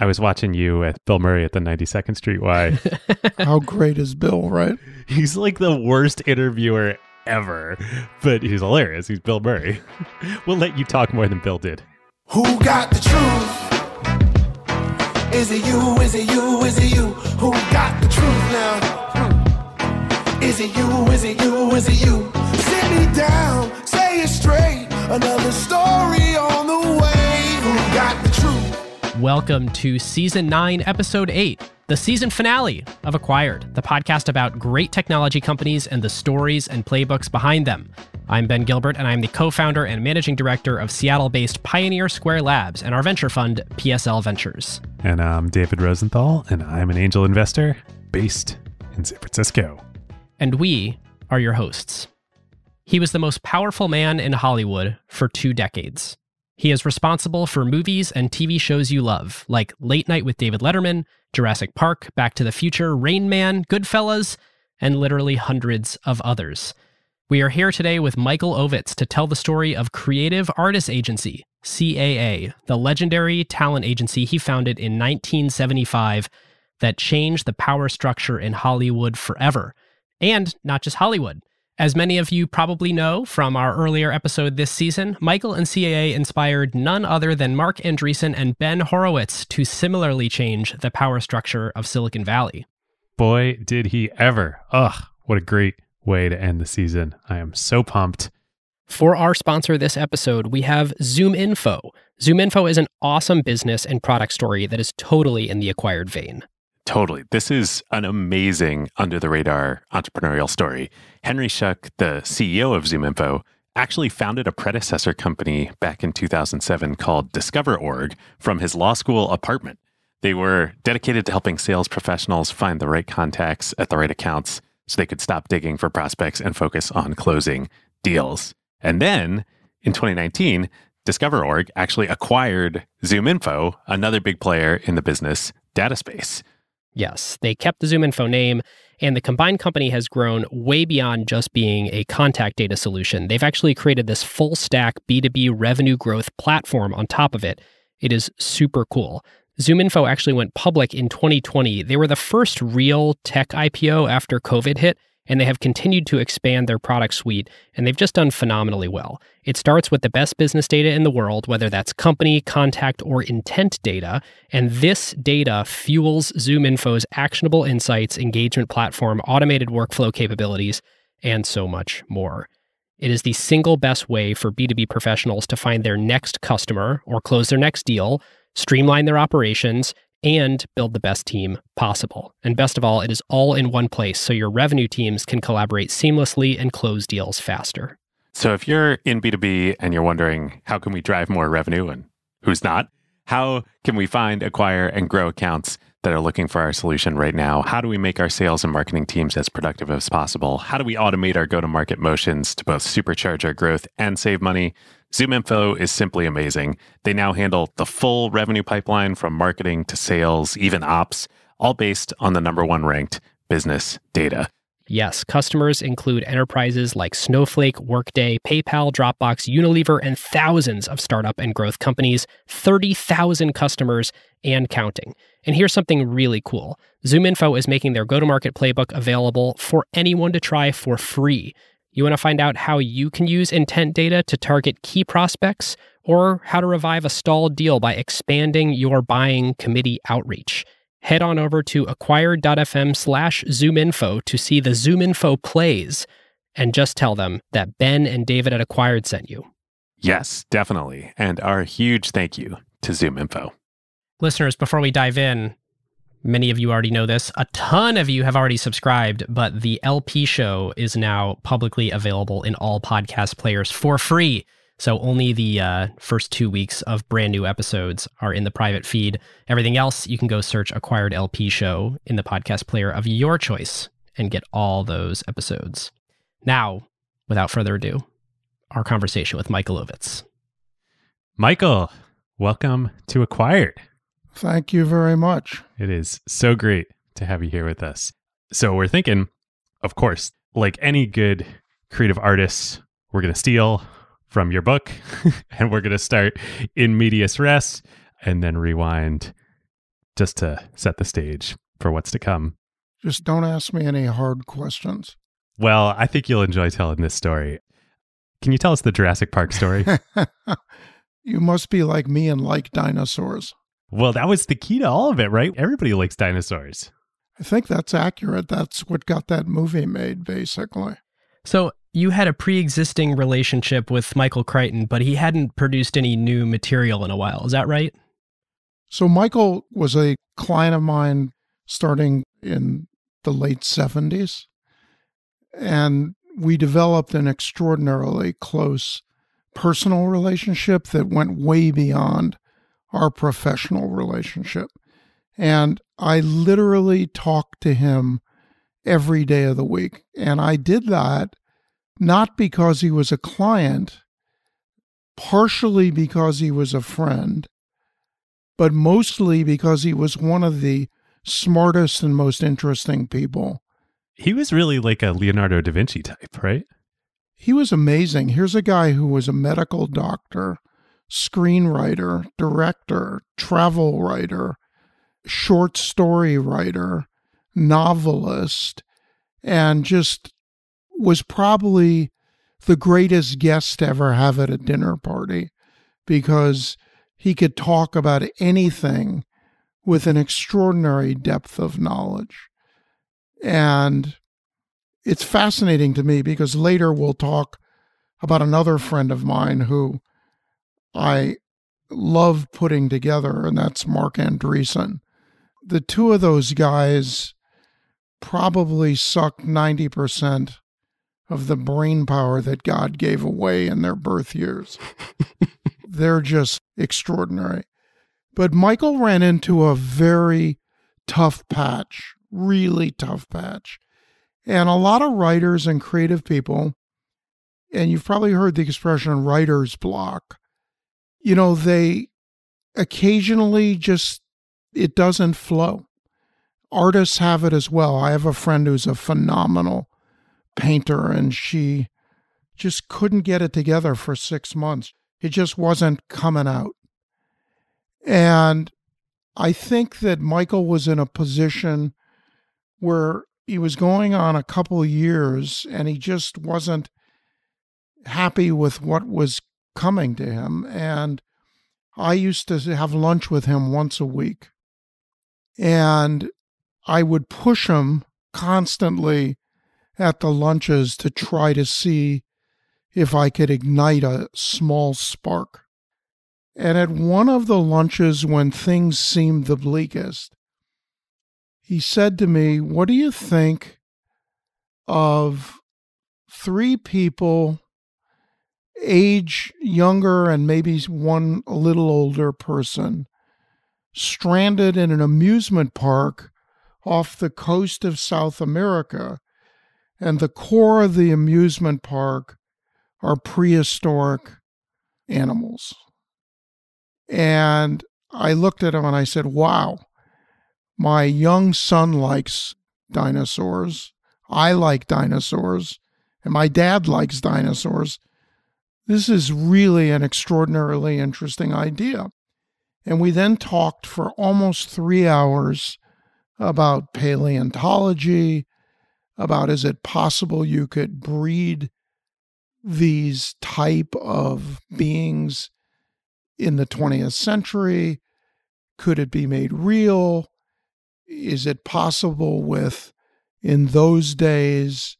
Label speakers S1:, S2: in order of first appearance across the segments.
S1: I was watching you with Bill Murray at the 92nd Street Y.
S2: How great is Bill, right?
S1: he's like the worst interviewer ever, but he's hilarious. He's Bill Murray. we'll let you talk more than Bill did.
S3: Who got the truth? Is it you? Is it you? Is it you? Who got the truth now? Is it you? Is it you? Is it you? Sit me down, say it straight. Another story on
S4: Welcome to Season 9, Episode 8, the season finale of Acquired, the podcast about great technology companies and the stories and playbooks behind them. I'm Ben Gilbert, and I'm the co founder and managing director of Seattle based Pioneer Square Labs and our venture fund, PSL Ventures.
S1: And I'm David Rosenthal, and I'm an angel investor based in San Francisco.
S4: And we are your hosts. He was the most powerful man in Hollywood for two decades. He is responsible for movies and TV shows you love, like Late Night with David Letterman, Jurassic Park, Back to the Future, Rain Man, Goodfellas, and literally hundreds of others. We are here today with Michael Ovitz to tell the story of Creative Artists Agency, CAA, the legendary talent agency he founded in 1975 that changed the power structure in Hollywood forever. And not just Hollywood. As many of you probably know from our earlier episode this season, Michael and CAA inspired none other than Marc Andreessen and Ben Horowitz to similarly change the power structure of Silicon Valley.
S1: Boy, did he ever. Ugh, what a great way to end the season. I am so pumped.
S4: For our sponsor this episode, we have ZoomInfo. ZoomInfo is an awesome business and product story that is totally in the acquired vein.
S5: Totally. This is an amazing under the radar entrepreneurial story. Henry Schuck, the CEO of ZoomInfo, actually founded a predecessor company back in 2007 called DiscoverOrg from his law school apartment. They were dedicated to helping sales professionals find the right contacts at the right accounts so they could stop digging for prospects and focus on closing deals. And then in 2019, DiscoverOrg actually acquired ZoomInfo, another big player in the business data space.
S4: Yes, they kept the ZoomInfo name, and the combined company has grown way beyond just being a contact data solution. They've actually created this full stack B2B revenue growth platform on top of it. It is super cool. ZoomInfo actually went public in 2020. They were the first real tech IPO after COVID hit, and they have continued to expand their product suite, and they've just done phenomenally well. It starts with the best business data in the world, whether that's company, contact, or intent data, and this data fuels ZoomInfo's actionable insights, engagement platform, automated workflow capabilities, and so much more. It is the single best way for B2B professionals to find their next customer or close their next deal, streamline their operations, and build the best team possible. And best of all, it is all in one place so your revenue teams can collaborate seamlessly and close deals faster.
S5: So if you're in B2B and you're wondering how can we drive more revenue and who's not, how can we find, acquire, and grow accounts that are looking for our solution right now? How do we make our sales and marketing teams as productive as possible? How do we automate our go to market motions to both supercharge our growth and save money? ZoomInfo is simply amazing. They now handle the full revenue pipeline from marketing to sales, even ops, all based on the number one ranked business data.
S4: Yes, customers include enterprises like Snowflake, Workday, PayPal, Dropbox, Unilever, and thousands of startup and growth companies, 30,000 customers and counting. And here's something really cool ZoomInfo is making their go to market playbook available for anyone to try for free. You want to find out how you can use intent data to target key prospects or how to revive a stalled deal by expanding your buying committee outreach. Head on over to acquired.fm slash zoominfo to see the ZoomInfo plays and just tell them that Ben and David at Acquired sent you.
S5: Yes, definitely. And our huge thank you to ZoomInfo.
S4: Listeners, before we dive in, many of you already know this. A ton of you have already subscribed, but the LP show is now publicly available in all podcast players for free. So only the uh, first two weeks of brand new episodes are in the private feed. Everything else, you can go search Acquired LP Show in the podcast player of your choice and get all those episodes. Now, without further ado, our conversation with Michael Ovitz.
S1: Michael, welcome to Acquired.
S2: Thank you very much.
S1: It is so great to have you here with us. So, we're thinking, of course, like any good creative artists, we're going to steal from your book and we're going to start in medias res and then rewind just to set the stage for what's to come.
S2: Just don't ask me any hard questions.
S1: Well, I think you'll enjoy telling this story. Can you tell us the Jurassic Park story?
S2: you must be like me and like dinosaurs.
S1: Well, that was the key to all of it, right? Everybody likes dinosaurs.
S2: I think that's accurate. That's what got that movie made, basically.
S4: So you had a pre-existing relationship with Michael Crichton, but he hadn't produced any new material in a while. Is that right?
S2: So Michael was a client of mine starting in the late 70s. And we developed an extraordinarily close personal relationship that went way beyond our professional relationship. And I literally talked to him every day of the week. And I did that not because he was a client, partially because he was a friend, but mostly because he was one of the smartest and most interesting people.
S1: He was really like a Leonardo da Vinci type, right?
S2: He was amazing. Here's a guy who was a medical doctor, screenwriter, director, travel writer, short story writer, novelist, and just was probably the greatest guest to ever have at a dinner party because he could talk about anything with an extraordinary depth of knowledge. And it's fascinating to me because later we'll talk about another friend of mine who I love putting together, and that's Marc Andreessen. The two of those guys probably sucked 90% of the brain power that God gave away in their birth years. They're just extraordinary. But Michael ran into a very tough patch, really tough patch. And a lot of writers and creative people, and you've probably heard the expression writer's block, you know, they occasionally just, it doesn't flow. Artists have it as well. I have a friend who's a phenomenal painter, and she just couldn't get it together for six months. It just wasn't coming out. And I think that Michael was in a position where he was going on a couple years and he just wasn't happy with what was coming to him. And I used to have lunch with him once a week. And I would push him constantly at the lunches to try to see if I could ignite a small spark. And at one of the lunches when things seemed the bleakest, he said to me, What do you think of three people, age younger and maybe one a little older person, stranded in an amusement park off the coast of South America? And the core of the amusement park are prehistoric animals. And I looked at him and I said, Wow, my young son likes dinosaurs. I like dinosaurs. And my dad likes dinosaurs. This is really an extraordinarily interesting idea. And we then talked for almost three hours about paleontology, about is it possible you could breed these type of beings in the 20th century? Could it be made real? Is it possible with, in those days,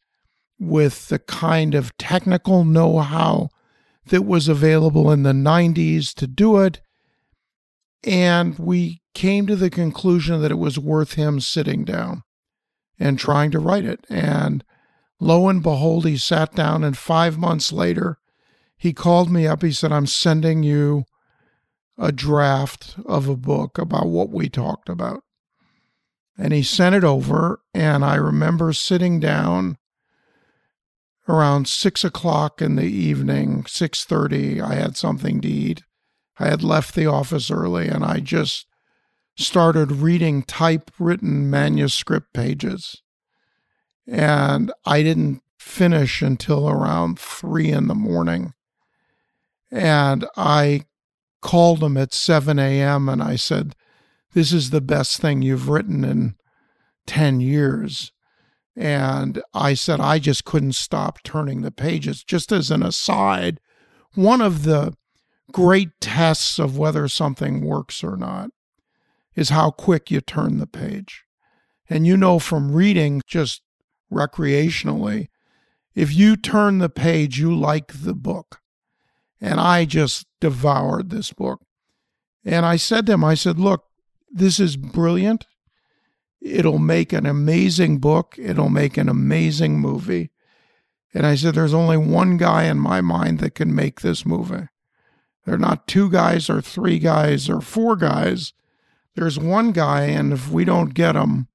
S2: with the kind of technical know how that was available in the 90s to do it? And we came to the conclusion that it was worth him sitting down and trying to write it. And lo and behold, he sat down, and five months later, he called me up. He said, I'm sending you a draft of a book about what we talked about. And he sent it over, and I remember sitting down around six o'clock in the evening, six thirty. I had something to eat. I had left the office early, and I just started reading typewritten manuscript pages. And I didn't finish until around three in the morning. And I called him at 7 a.m. and I said, this is the best thing you've written in 10 years. And I said, I just couldn't stop turning the pages. Just as an aside, one of the great tests of whether something works or not is how quick you turn the page. And you know from reading just recreationally, if you turn the page, you like the book. And I just devoured this book. And I said to him, I said, look, this is brilliant. It'll make an amazing book. It'll make an amazing movie. And I said, there's only one guy in my mind that can make this movie. They're not two guys or three guys or four guys. There's one guy, and if we don't get him,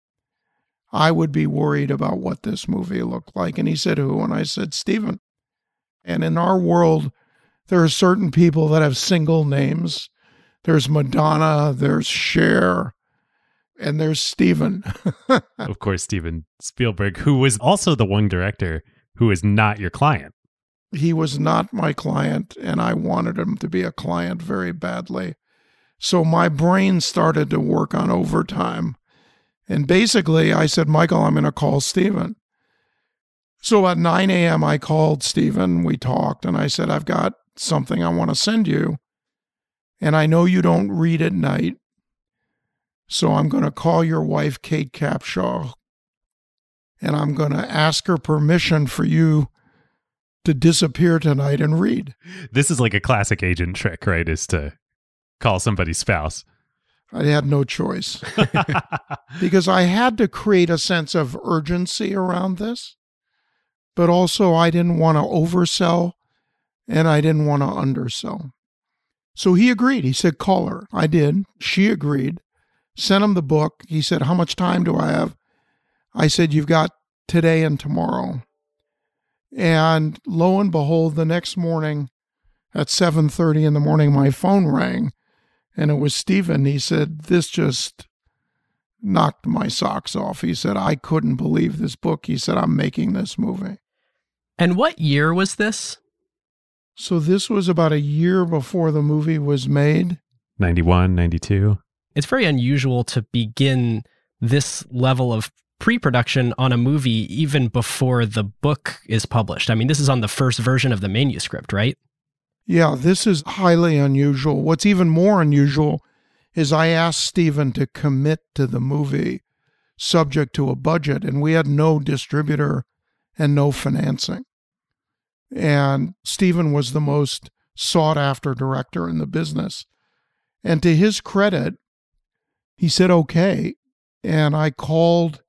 S2: I would be worried about what this movie looked like. And he said, Who? And I said, Steven. And in our world, there are certain people that have single names. There's Madonna, there's Cher, and there's Steven.
S1: of course, Steven Spielberg, who was also the one director who is not your client.
S2: He was not my client, and I wanted him to be a client very badly. So my brain started to work on overtime. And basically, I said, Michael, I'm going to call Steven. So at 9 a.m., I called Steven. We talked, and I said, I've got something I want to send you. And I know you don't read at night. So I'm going to call your wife, Kate Capshaw, and I'm going to ask her permission for you to disappear tonight and read.
S1: This is like a classic agent trick, right? Is to call somebody's spouse.
S2: I had no choice because I had to create a sense of urgency around this, but also I didn't want to oversell and I didn't want to undersell. So he agreed. He said, Call her. I did. She agreed. Sent him the book. He said, How much time do I have? I said, You've got today and tomorrow. And lo and behold, the next morning at 7:30 in the morning, my phone rang and it was Steven. He said, This just knocked my socks off. He said, I couldn't believe this book. He said, I'm making this movie.
S4: And what year was this?
S2: So this was about a year before the movie was made.
S1: 91, 92.
S4: It's very unusual to begin this level of pre production on a movie even before the book is published. I mean, this is on the first version of the manuscript, right?
S2: Yeah, this is highly unusual. What's even more unusual is I asked Steven to commit to the movie subject to a budget, and we had no distributor and no financing. And Steven was the most sought after director in the business. And to his credit, he said, okay. And I called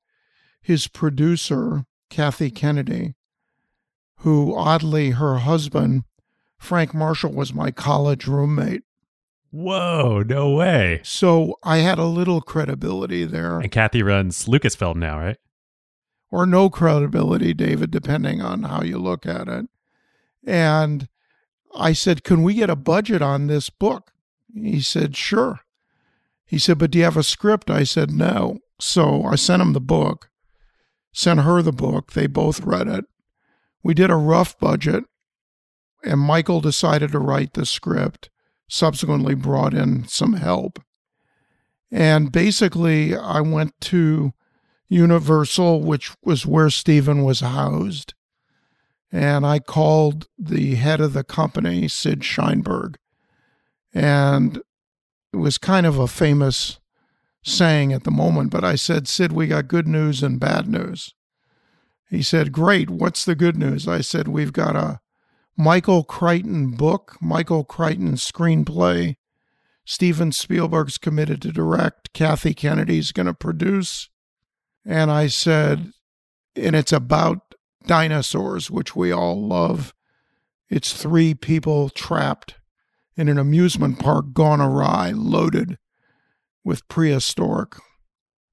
S2: his producer, Kathy Kennedy, who oddly, her husband, Frank Marshall, was my college roommate.
S1: Whoa, no way.
S2: So I had a little credibility there.
S1: And Kathy runs Lucasfilm now, right?
S2: Or no credibility, David, depending on how you look at it. And I said, Can we get a budget on this book? He said, Sure. He said, But do you have a script? I said, No. So I sent him the book, sent her the book. They both read it. We did a rough budget, and Michael decided to write the script, subsequently brought in some help. And basically, I went to Universal, which was where Steven was housed. And I called the head of the company, Sid Sheinberg. And it was kind of a famous saying at the moment, but I said, Sid, we got good news and bad news. He said, Great. What's the good news? I said, We've got a Michael Crichton book, Michael Crichton screenplay. Steven Spielberg's committed to direct. Kathy Kennedy's going to produce. And I said, and it's about dinosaurs, which we all love. It's three people trapped in an amusement park gone awry, loaded with prehistoric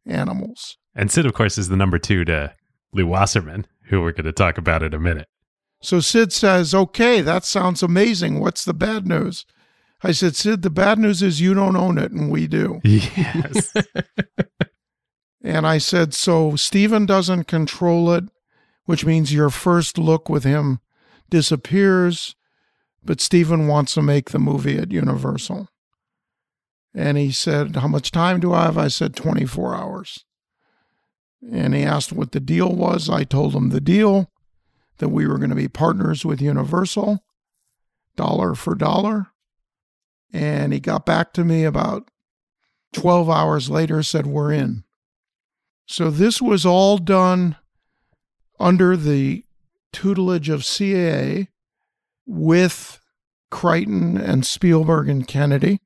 S2: animals.
S1: And Sid, of course, is the number two to Lew Wasserman, who we're going to talk about in a minute.
S2: So Sid says, Okay, that sounds amazing. What's the bad news? I said, Sid, the bad news is you don't own it and we do.
S1: Yes.
S2: and I said, So Steven doesn't control it, which means your first look with him disappears, but Steven wants to make the movie at Universal. And he said, How much time do I have? I said, 24 hours. And he asked what the deal was. I told him the deal that we were going to be partners with Universal, dollar for dollar. And he got back to me about 12 hours later, said, We're in. So this was all done under the tutelage of CAA with Crichton and Spielberg and Kennedy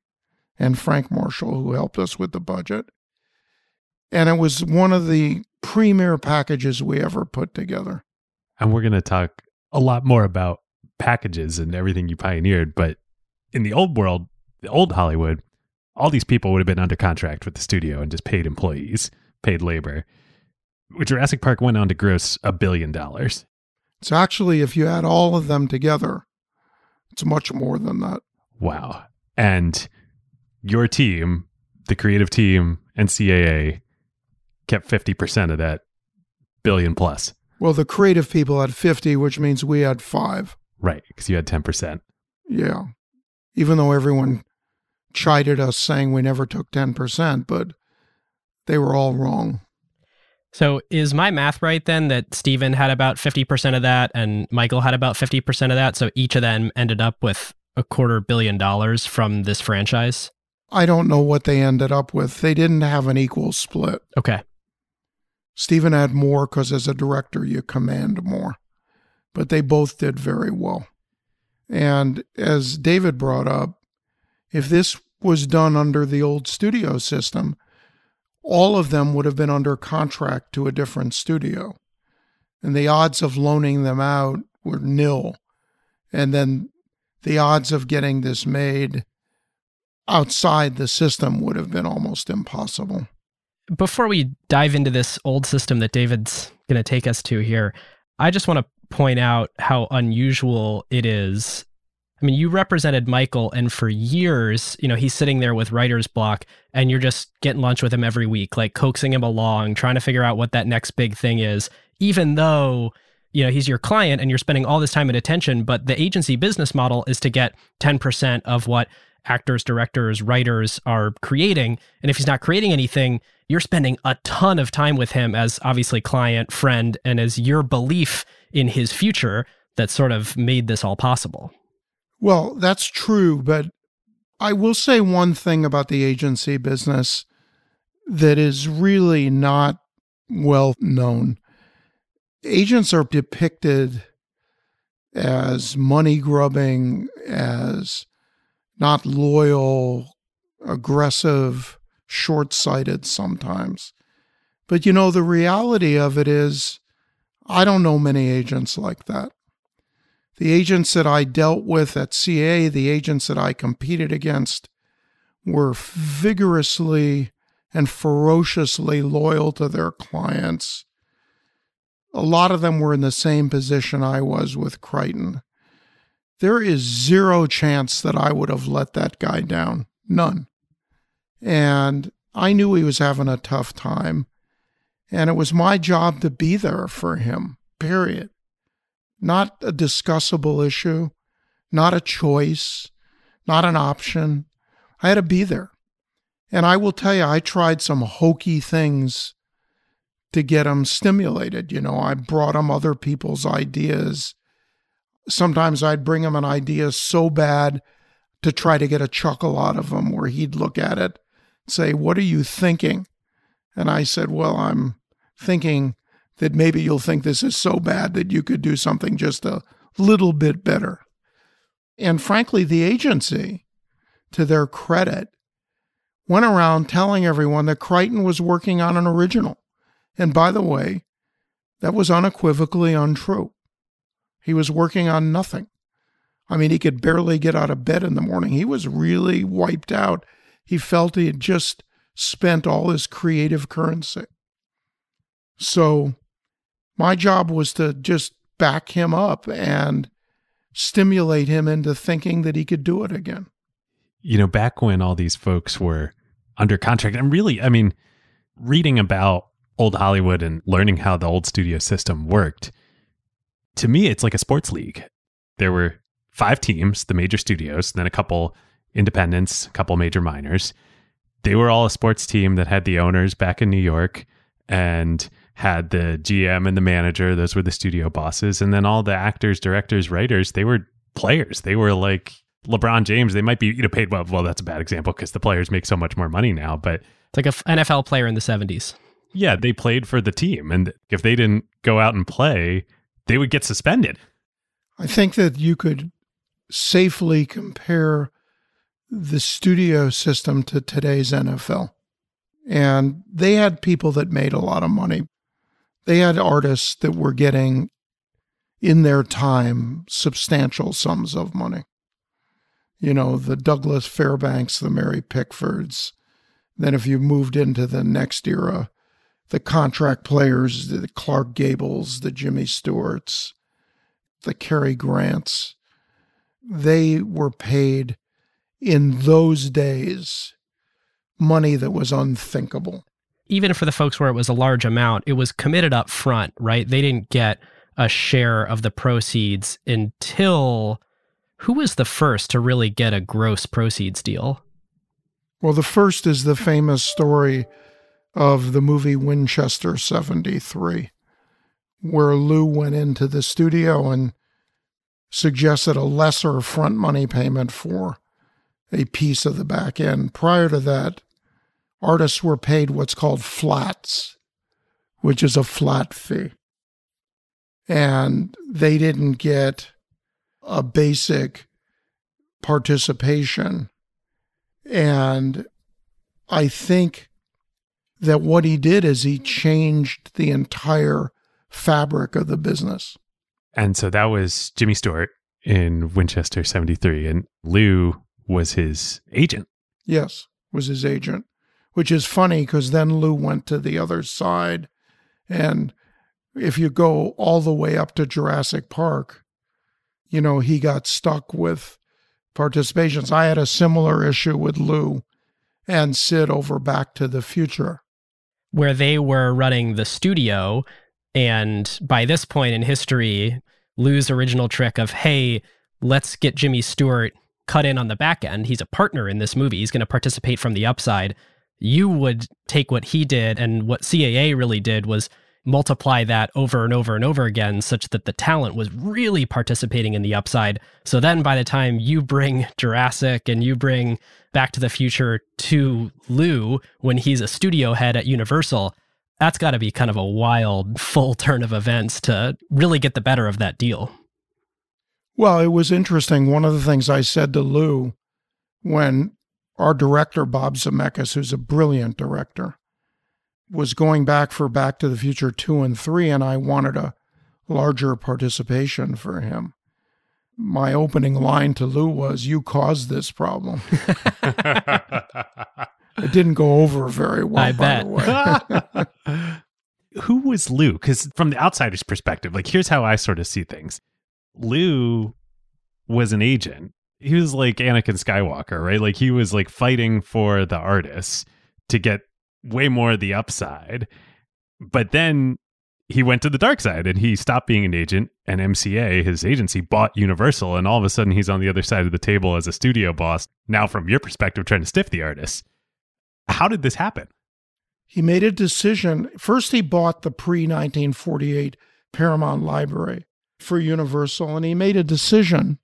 S2: and Frank Marshall, who helped us with the budget. And it was one of the premier packages we ever put together.
S1: And we're going to talk a lot more about packages and everything you pioneered. But in the old world, the old Hollywood, all these people would have been under contract with the studio and just paid employees, paid labor. Jurassic Park went on to gross a billion dollars.
S2: It's actually, if you add all of them together, it's much more than that.
S1: Wow. And your team, the creative team and CAA, kept 50% of that billion plus.
S2: Well, the creative people had 50, which means we had five.
S1: Right. Because you had 10%.
S2: Yeah. Even though everyone chided us saying we never took 10%, but they were all wrong.
S4: So is my math right then that Steven had about 50% of that and Michael had about 50% of that? So each of them ended up with a quarter billion dollars from this franchise?
S2: I don't know what they ended up with. They didn't have an equal split.
S4: Okay.
S2: Steven had more because as a director, you command more. But they both did very well. And as David brought up, if this was done under the old studio system, all of them would have been under contract to a different studio. And the odds of loaning them out were nil. And then the odds of getting this made outside the system would have been almost impossible.
S4: Before we dive into this old system that David's going to take us to here, I just want to point out how unusual it is I mean, you represented Michael, and for years, you know, he's sitting there with writer's block, and you're just getting lunch with him every week, like coaxing him along, trying to figure out what that next big thing is, even though, you know, he's your client and you're spending all this time and attention. But the agency business model is to get 10% of what actors, directors, writers are creating. And if he's not creating anything, you're spending a ton of time with him as obviously client, friend, and as your belief in his future that sort of made this all possible.
S2: Well, that's true, but I will say one thing about the agency business that is really not well known. Agents are depicted as money grubbing, as not loyal, aggressive, short sighted sometimes. But you know, the reality of it is, I don't know many agents like that. The agents that I dealt with at CA, the agents that I competed against, were vigorously and ferociously loyal to their clients. A lot of them were in the same position I was with Crichton. There is zero chance that I would have let that guy down. None. And I knew he was having a tough time. And it was my job to be there for him, period not a discussable issue, not a choice, not an option. I had to be there. And I will tell you, I tried some hokey things to get them stimulated. You know, I brought them other people's ideas. Sometimes I'd bring him an idea so bad to try to get a chuckle out of him, where he'd look at it, say, What are you thinking? And I said, Well, I'm thinking that maybe you'll think this is so bad that you could do something just a little bit better. And frankly, the agency, to their credit, went around telling everyone that Crichton was working on an original. And by the way, that was unequivocally untrue. He was working on nothing. I mean, he could barely get out of bed in the morning. He was really wiped out. He felt he had just spent all his creative currency. So my job was to just back him up and stimulate him into thinking that he could do it again.
S1: You know, back when all these folks were under contract, and really, I mean, reading about old Hollywood and learning how the old studio system worked, to me, it's like a sports league. There were five teams, the major studios, then a couple independents, a couple major minors. they were all a sports team that had the owners back in New York and had the GM and the manager. Those were the studio bosses. And then all the actors, directors, writers, they were players. They were like LeBron James. They might be you know paid well. Well, that's a bad example because the players make so much more money now. But
S4: It's like a f- NFL player in the 70s.
S1: yeah, they played for the team. And if they didn't go out and play, they would get suspended.
S2: I think that you could safely compare the studio system to today's NFL. And they had people that made a lot of money. They had artists that were getting, in their time, substantial sums of money. You know, the Douglas Fairbanks, the Mary Pickfords. Then, if you moved into the next era, the contract players, the Clark Gables, the Jimmy Stewarts, the Cary Grants, they were paid in those days money that was unthinkable.
S4: Even for the folks where it was a large amount, it was committed up front, right? They didn't get a share of the proceeds until who was the first to really get a gross proceeds deal?
S2: Well, the first is the famous story of the movie Winchester 73, where Lew went into the studio and suggested a lesser front money payment for a piece of the back end. Prior to that, artists were paid what's called flats, which is a flat fee. And they didn't get a basic participation. And I think that what he did is he changed the entire fabric of the business.
S1: And so that was Jimmy Stewart in Winchester 73. And Lew was his agent.
S2: Yes, was his agent, which is funny because then Lew went to the other side. And if you go all the way up to Jurassic Park, you know, he got stuck with participations. I had a similar issue with Lew and Sid over Back to the Future.
S4: where they were running the studio. And by this point in history, Lew's original trick of, hey, let's get Jimmy Stewart cut in on the back end. He's a partner in this movie. He's going to participate from the upside. You would take what he did and what CAA really did was multiply that over and over and over again such that the talent was really participating in the upside. So then by the time you bring Jurassic and you bring Back to the Future to Lew when he's a studio head at Universal, that's got to be kind of a wild full turn of events to really get the better of that deal.
S2: Well, it was interesting. One of the things I said to Lew when our director, Bob Zemeckis, who's a brilliant director, was going back for Back to the Future 2 and 3, and I wanted a larger participation for him. My opening line to Lew was, You caused this problem. It didn't go over very well,
S4: I
S2: by
S4: bet.
S2: the way.
S1: Who was Lew? Because from the outsider's perspective, like here's how I sort of see things. Lew was an agent. He was like Anakin Skywalker, right? Like he was like fighting for the artists to get way more of the upside. But then he went to the dark side and he stopped being an agent and MCA, his agency, bought Universal and all of a sudden he's on the other side of the table as a studio boss. Now from your perspective trying to stiff the artists. How did this happen?
S2: he made a decision. First, he bought the pre 1948 Paramount Library for Universal, and he made a decision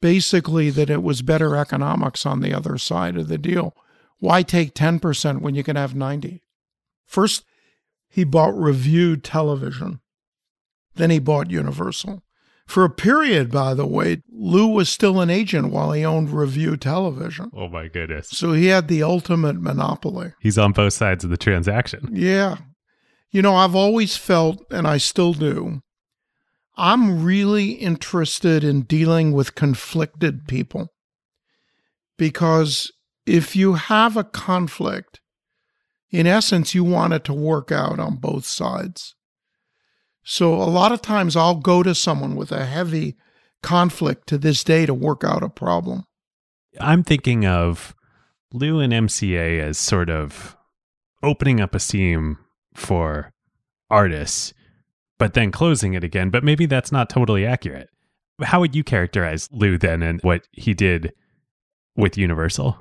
S2: basically that it was better economics on the other side of the deal. Why take 10% when you can have 90? First, he bought Revue Television. Then he bought Universal. For a period, by the way, Lew was still an agent while he owned Revue Television.
S1: Oh my goodness.
S2: So he had the ultimate monopoly.
S1: He's on both sides of the transaction.
S2: Yeah. You know, I've always felt, and I still do, I'm really interested in dealing with conflicted people. Because if you have a conflict, in essence, you want it to work out on both sides. So a lot of times I'll go to someone with a heavy conflict to this day to work out a problem.
S1: I'm thinking of Lou and MCA as sort of opening up a seam for artists, but then closing it again. But maybe that's not totally accurate. How would you characterize Lew then and what he did with Universal?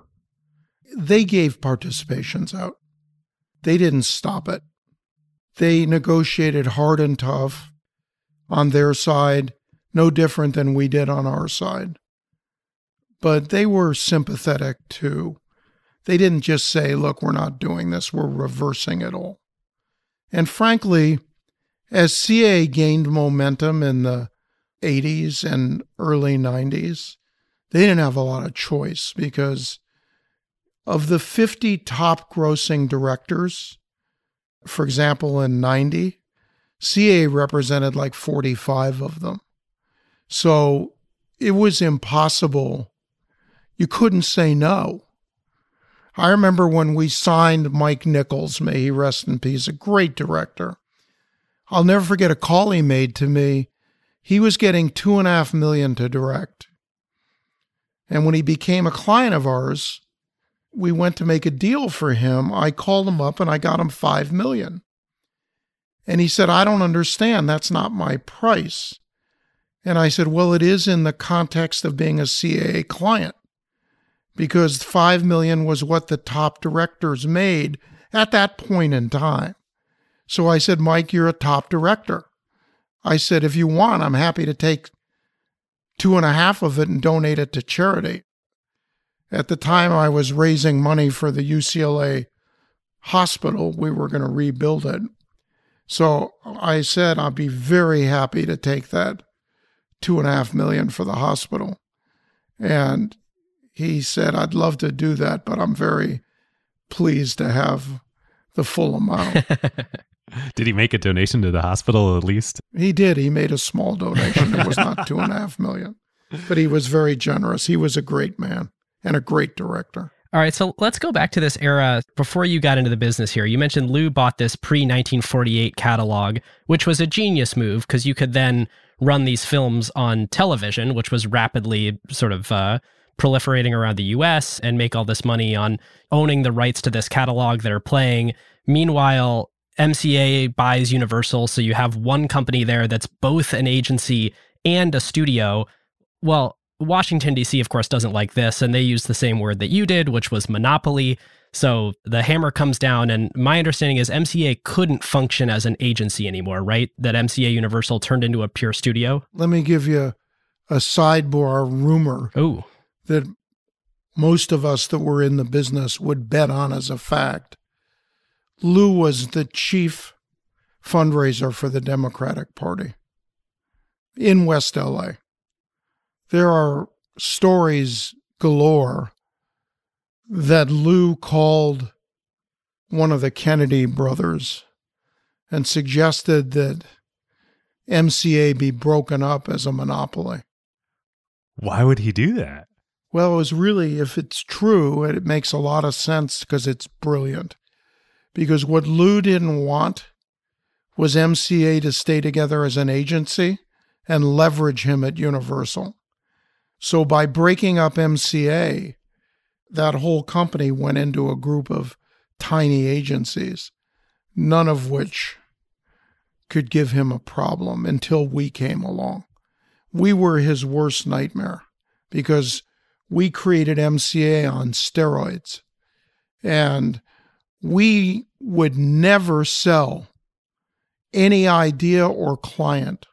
S2: they gave participations out. They didn't stop it. They negotiated hard and tough on their side, no different than we did on our side. But they were sympathetic too. They didn't just say, look, we're not doing this, we're reversing it all. And frankly, as CA gained momentum in the 80s and early 90s, they didn't have a lot of choice because of the 50 top grossing directors, for example, in 90, CA represented like 45 of them. So it was impossible. You couldn't say no. I remember when we signed Mike Nichols, may he rest in peace, a great director. I'll never forget a call he made to me. He was getting two and a half million to direct. And when he became a client of ours, we went to make a deal for him. I called him up and I got him five million. And he said, I don't understand. That's not my price. And I said, Well, it is in the context of being a CAA client because 5 million was what the top directors made at that point in time. So I said, Mike, you're a top director. I said, if you want, I'm happy to take two and a half of it and donate it to charity. At the time, I was raising money for the UCLA hospital. We were going to rebuild it. So I said, I'll be very happy to take that two and a half million for the hospital. And he said, I'd love to do that, but I'm very pleased to have the full amount.
S1: Did he make a donation to the hospital at least?
S2: He did. He made a small donation. It was not two and a half million, but he was very generous. He was a great man and a great director.
S4: All right, so let's go back to this era before you got into the business here. You mentioned Lew bought this pre 1948 catalog, which was a genius move because you could then run these films on television, which was rapidly sort of uh, proliferating around the US and make all this money on owning the rights to this catalog that are playing. Meanwhile, MCA buys Universal, so you have one company there that's both an agency and a studio. Well, Washington, D.C., of course, doesn't like this, and they use the same word that you did, which was monopoly. So the hammer comes down, and my understanding is MCA couldn't function as an agency anymore, right? That MCA Universal turned into a pure studio.
S2: Let me give you a sidebar rumor
S4: Oh,
S2: that most of us that were in the business would bet on as a fact. Lew was the chief fundraiser for the Democratic Party in West LA. There are stories galore that Lew called one of the Kennedy brothers and suggested that MCA be broken up as a monopoly.
S1: Why would he do that?
S2: Well, it was really, if it's true, it makes a lot of sense because it's brilliant. Because what Lew didn't want was MCA to stay together as an agency and leverage him at Universal. So by breaking up MCA, that whole company went into a group of tiny agencies, none of which could give him a problem until we came along. We were his worst nightmare because we created MCA on steroids. And we would never sell any idea or client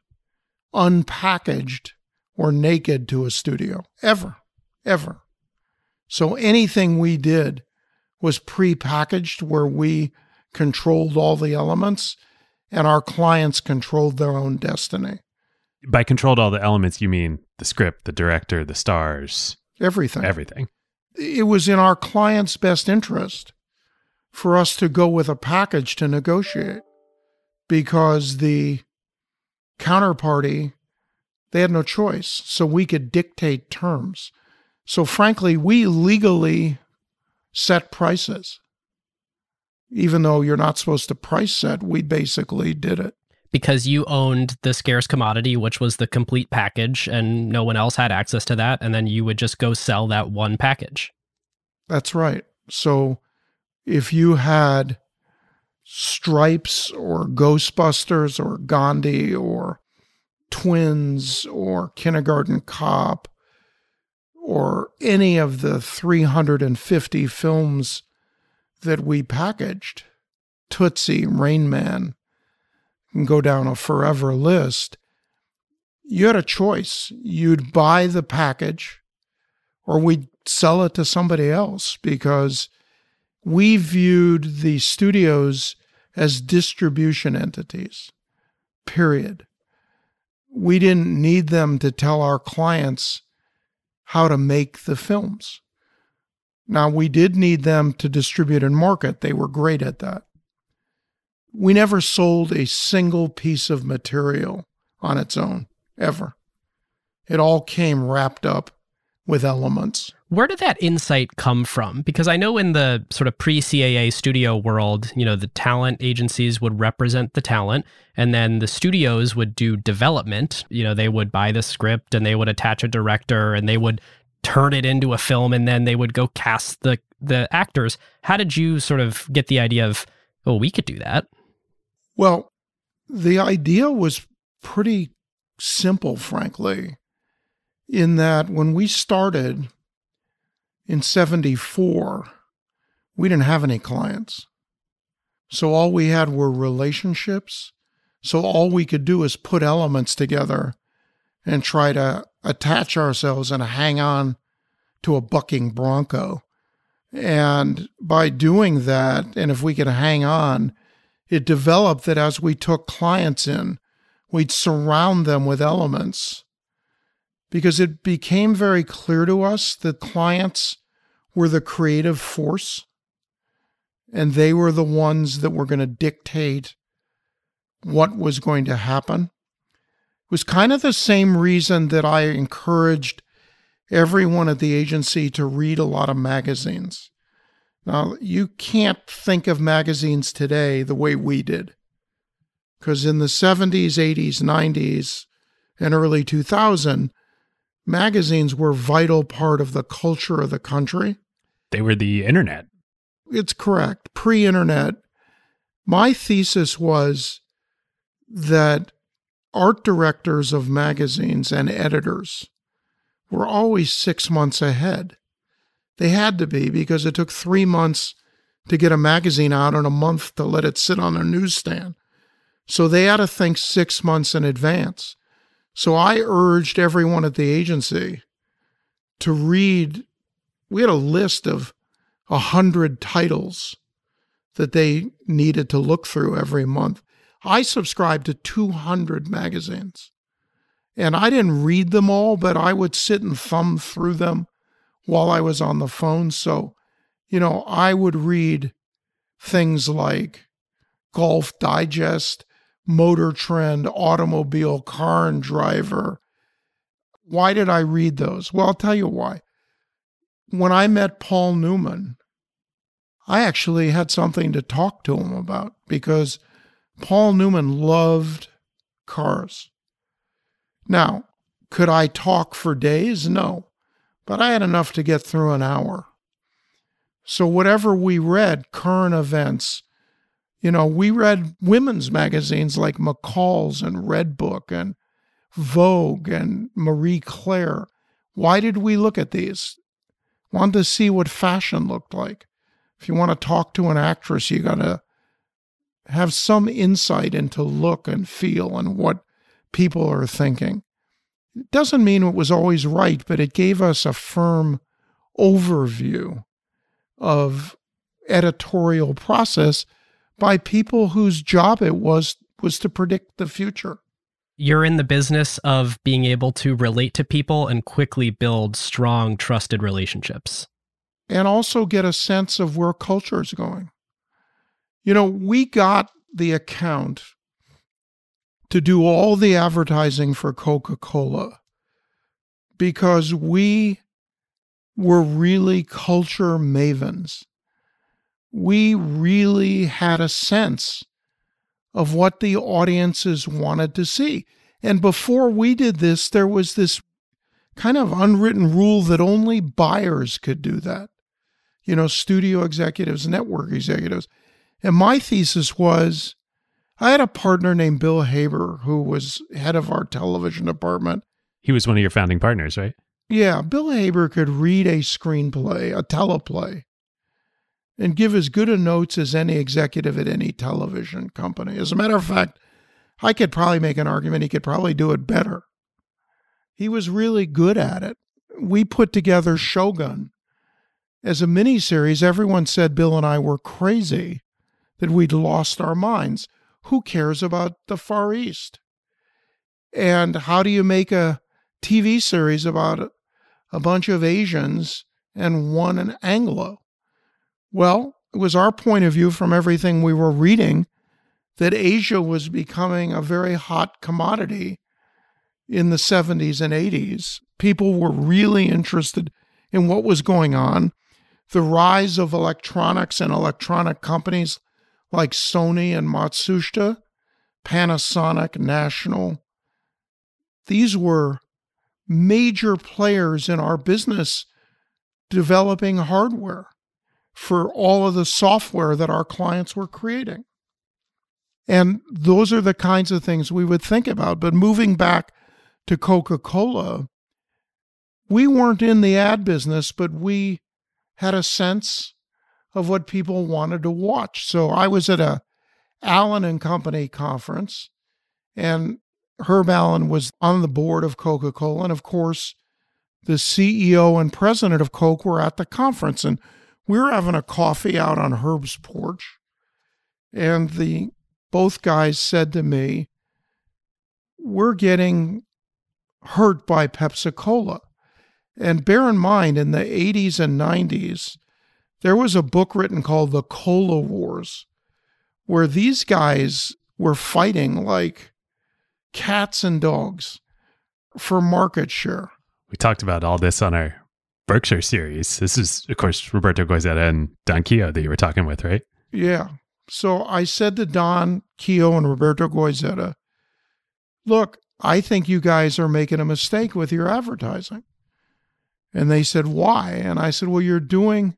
S2: unpackaged or naked to a studio, ever, ever. So anything we did was pre-packaged where we controlled all the elements and our clients controlled their own destiny.
S1: By controlled all the elements, you mean the script, the director, the stars,
S2: Everything.
S1: everything.
S2: it was in our client's best interest for us to go with a package to negotiate because the counterparty they had no choice so we could dictate terms so frankly we legally set prices even though you're not supposed to price set we basically did it
S4: because you owned the scarce commodity, which was the complete package, and no one else had access to that. And then you would just go sell that one package.
S2: That's right. So if you had Stripes or Ghostbusters or Gandhi or Twins or Kindergarten Cop or any of the 350 films that we packaged, Tootsie, Rain Man, and go down a forever list, you had a choice. You'd buy the package or we'd sell it to somebody else because we viewed the studios as distribution entities, period. We didn't need them to tell our clients how to make the films. Now, we did need them to distribute and market. They were great at that. We never sold a single piece of material on its own, ever. It all came wrapped up with elements.
S4: Where did that insight come from? Because I know in the sort of pre CAA studio world, you know, the talent agencies would represent the talent and then the studios would do development. You know, they would buy the script and they would attach a director and they would turn it into a film and then they would go cast the the actors. How did you sort of get the idea of, oh, we could do that?
S2: Well, the idea was pretty simple, frankly, in that when we started, in 74, we didn't have any clients. So all we had were relationships. So all we could do is put elements together and try to attach ourselves and hang on to a bucking bronco. And by doing that, and if we could hang on, it developed that as we took clients in, we'd surround them with elements because it became very clear to us that clients were the creative force and they were the ones that were going to dictate what was going to happen. It was kind of the same reason that I encouraged everyone at the agency to read a lot of magazines. Now, you can't think of magazines today the way we did. Because in the 70s, 80s, 90s, and early 2000, magazines were vital part of the culture of the country.
S1: They were the internet.
S2: It's correct. Pre internet, my thesis was that art directors of magazines and editors were always six months ahead. They had to be because it took three months to get a magazine out and a month to let it sit on a newsstand. So they had to think six months in advance. So I urged everyone at the agency to read. We had a list of a hundred titles that they needed to look through every month. I subscribed to 200 magazines. And I didn't read them all, but I would sit and thumb through them while I was on the phone. So, you know, I would read things like Golf Digest, Motor Trend, Automobile, Car and Driver. Why did I read those? Well, I'll tell you why. When I met Paul Newman, I actually had something to talk to him about because Paul Newman loved cars. Now, could I talk for days? No, but I had enough to get through an hour. So, whatever we read, current events, you know, we read women's magazines like McCall's and Redbook and Vogue and Marie Claire. Why did we look at these? Wanted to see what fashion looked like. If you want to talk to an actress, you got to have some insight into look and feel and what people are thinking. It doesn't mean it was always right, but it gave us a firm overview of editorial process by people whose job it was was to predict the future.
S4: You're in the business of being able to relate to people and quickly build strong, trusted relationships.
S2: And also get a sense of where culture is going. You know, we got the account to do all the advertising for Coca Cola because we were really culture mavens we really had a sense of what the audiences wanted to see. And before we did this, there was this kind of unwritten rule that only buyers could do that. You know, studio executives, network executives. And my thesis was I had a partner named Bill Haber who was head of our television department.
S1: He was one of your founding partners, right?
S2: Yeah, Bill Haber could read a screenplay, a teleplay, and give as good a notes as any executive at any television company. As a matter of fact, I could probably make an argument he could probably do it better. He was really good at it. We put together Shogun as a miniseries. Everyone said Bill and I were crazy, that we'd lost our minds. Who cares about the Far East? And how do you make a TV series about a bunch of Asians and one an Anglo? Well, it was our point of view from everything we were reading that Asia was becoming a very hot commodity in the 70s and 80s. People were really interested in what was going on. The rise of electronics and electronic companies like Sony and Matsushita, Panasonic, National, these were major players in our business developing hardware for all of the software that our clients were creating. And those are the kinds of things we would think about. But moving back to Coca Cola, we weren't in the ad business, but we had a sense of what people wanted to watch. So I was at a Allen and Company conference, and Herb Allen was on the board of Coca Cola. And of course, the CEO and president of Coke were at the conference. And we were having a coffee out on Herb's porch. And the both guys said to me, We're getting hurt by Pepsi Cola. And bear in mind, in the 80s and 90s, there was a book written called The Cola Wars, where these guys were fighting like cats and dogs for market share.
S1: We talked about all this on our Berkshire series. This is, of course, Roberto Goizueta and Don Keough that you were talking with, right?
S2: Yeah. So I said to Don Keough and Roberto Goizueta, look, I think you guys are making a mistake with your advertising. And they said, why? And I said, well, you're doing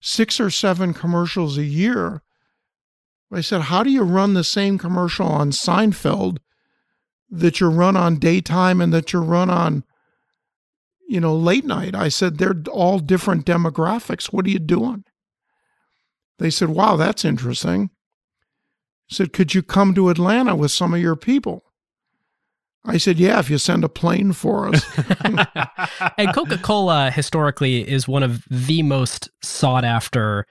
S2: six or seven commercials a year. I said, how do you run the same commercial on Seinfeld that you run on daytime and that you run on, you know, late night? I said, they're all different demographics. What are you doing? They said, wow, that's interesting. I said, could you come to Atlanta with some of your people? I said, yeah, if you send a plane for us.
S4: and Coca Cola historically is one of the most sought after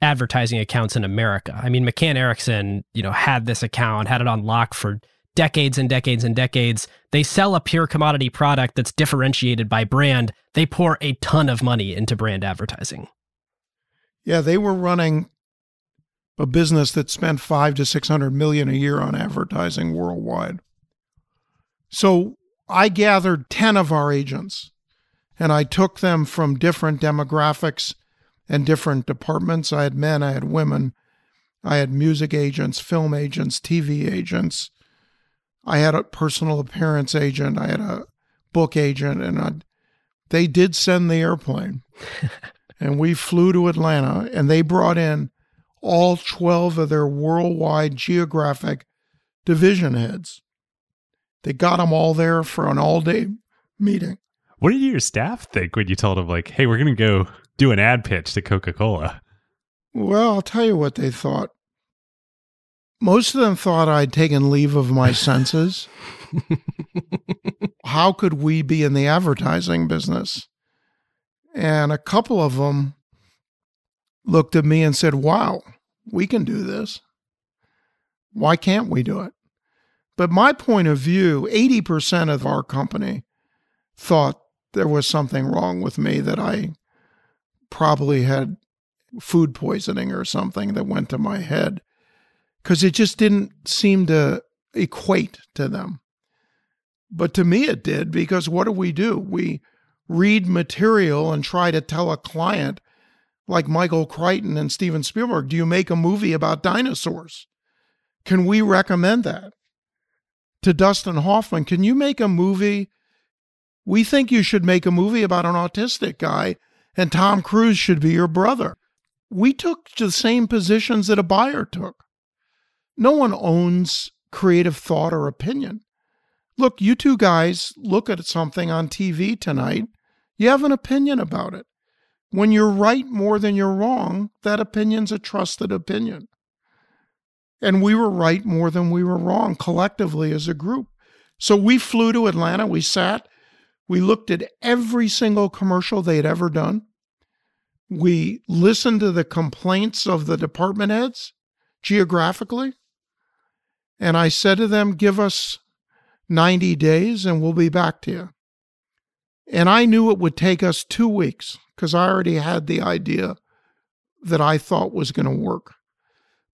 S4: advertising accounts in America. I mean, McCann Erickson, you know, had this account, had it on lock for decades and decades and decades. They sell a pure commodity product that's differentiated by brand. They pour a ton of money into brand advertising.
S2: Yeah, they were running a business that spent five to six hundred million a year on advertising worldwide. So I gathered 10 of our agents and I took them from different demographics and different departments. I had men, I had women, I had music agents, film agents, TV agents. I had a personal appearance agent, I had a book agent, and I, they did send the airplane. and we flew to Atlanta and they brought in all 12 of their worldwide geographic division heads. They got them all there for an all day meeting.
S1: What did your staff think when you told them, like, hey, we're going to go do an ad pitch to Coca Cola?
S2: Well, I'll tell you what they thought. Most of them thought I'd taken leave of my senses. How could we be in the advertising business? And a couple of them looked at me and said, Wow, we can do this. Why can't we do it? But my point of view 80% of our company thought there was something wrong with me, that I probably had food poisoning or something that went to my head because it just didn't seem to equate to them. But to me, it did because what do we do? We read material and try to tell a client like Michael Crichton and Steven Spielberg, do you make a movie about dinosaurs? Can we recommend that? to Dustin Hoffman, can you make a movie? We think you should make a movie about an autistic guy, and Tom Cruise should be your brother. We took the same positions that a buyer took. No one owns creative thought or opinion. Look, you two guys look at something on TV tonight You have an opinion about it. When you're right more than you're wrong, that opinion's a trusted opinion. And we were right more than we were wrong collectively as a group. So we flew to Atlanta. We sat, we looked at every single commercial they had ever done. We listened to the complaints of the department heads geographically. And I said to them, give us 90 days and we'll be back to you. And I knew it would take us two weeks because I already had the idea that I thought was going to work.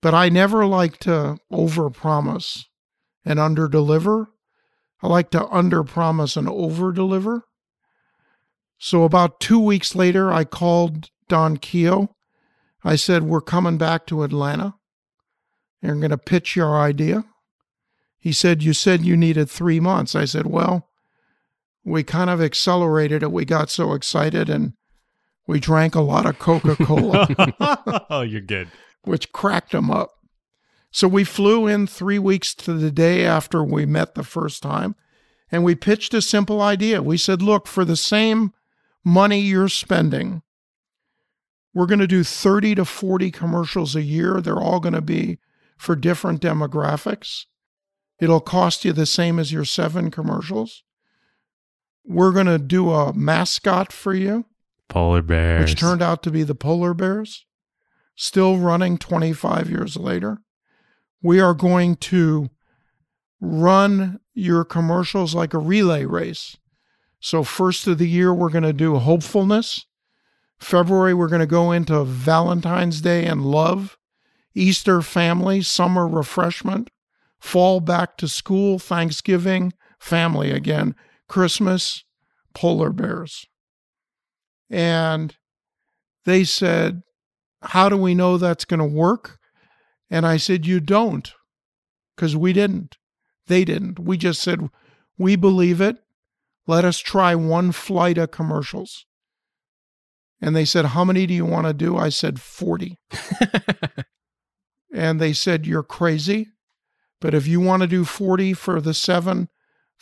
S2: But I never like to overpromise and underdeliver. I like to underpromise and overdeliver. So about two weeks later, I called Don Keough. I said, We're coming back to Atlanta. You're going to pitch your idea. He said, You said you needed three months. I said, Well, we kind of accelerated it. We got so excited and we drank a lot of Coca Cola,
S1: oh, you're good.
S2: which cracked him up. So we flew in three weeks to the day after we met the first time and we pitched a simple idea. We said, Look, for the same money you're spending, we're going to do 30 to 40 commercials a year. They're all going to be for different demographics. It'll cost you the same as your seven commercials. We're going to do a mascot for you,
S1: Polar bears.
S2: which turned out to be the polar bears, still running 25 years later. We are going to run your commercials like a relay race. So, first of the year, we're going to do hopefulness. February, we're going to go into Valentine's Day and love, Easter family, summer refreshment, fall back to school, Thanksgiving, family again, Christmas, polar bears. And they said, How do we know that's going to work? And I said, You don't, because we didn't. They didn't. We just said, We believe it. Let us try one flight of commercials. And they said, How many do you want to do? I said, 40. and they said, You're crazy. But if you want to do 40 for the seven,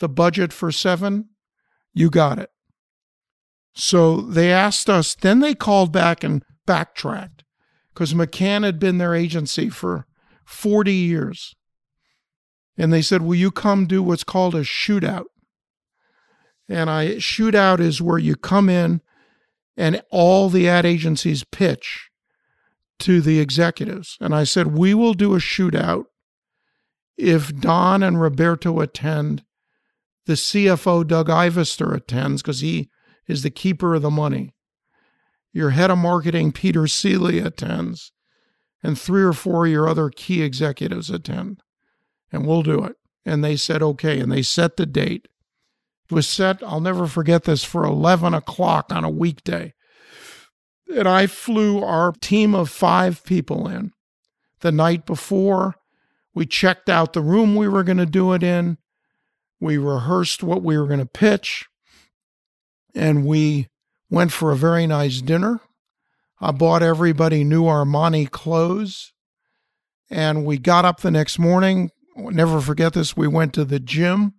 S2: the budget for seven, you got it. So they asked us, then they called back and backtracked because McCann had been their agency for 40 years. And they said, Will you come do what's called a shootout? And I shootout is where you come in and all the ad agencies pitch to the executives. And I said, We will do a shootout if Don and Roberto attend, the CFO, Doug Ivester, attends because he is the keeper of the money. Your head of marketing, Peter Sealey, attends, and three or four of your other key executives attend. And we'll do it. And they said, okay. And they set the date. It was set, I'll never forget this, for 11 o'clock on a weekday. And I flew our team of five people in the night before. We checked out the room we were going to do it in. We rehearsed what we were going to pitch. And we went for a very nice dinner. I bought everybody new Armani clothes. And we got up the next morning. I'll never forget this. We went to the gym.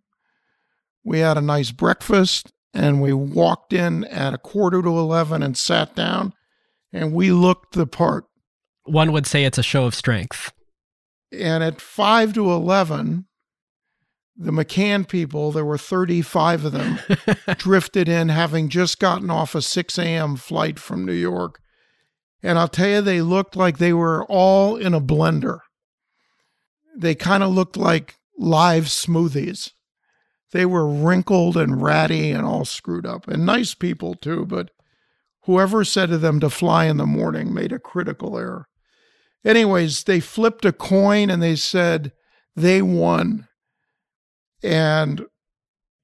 S2: We had a nice breakfast and we walked in at a quarter to 11 and sat down and we looked the part.
S4: One would say it's a show of strength.
S2: And at 5 to 11, the McCann people, there were 35 of them, drifted in having just gotten off a 6 a.m. flight from New York. And I'll tell you, they looked like they were all in a blender. They kind of looked like live smoothies. They were wrinkled and ratty and all screwed up, and nice people too. But whoever said to them to fly in the morning made a critical error. Anyways, they flipped a coin and they said they won. And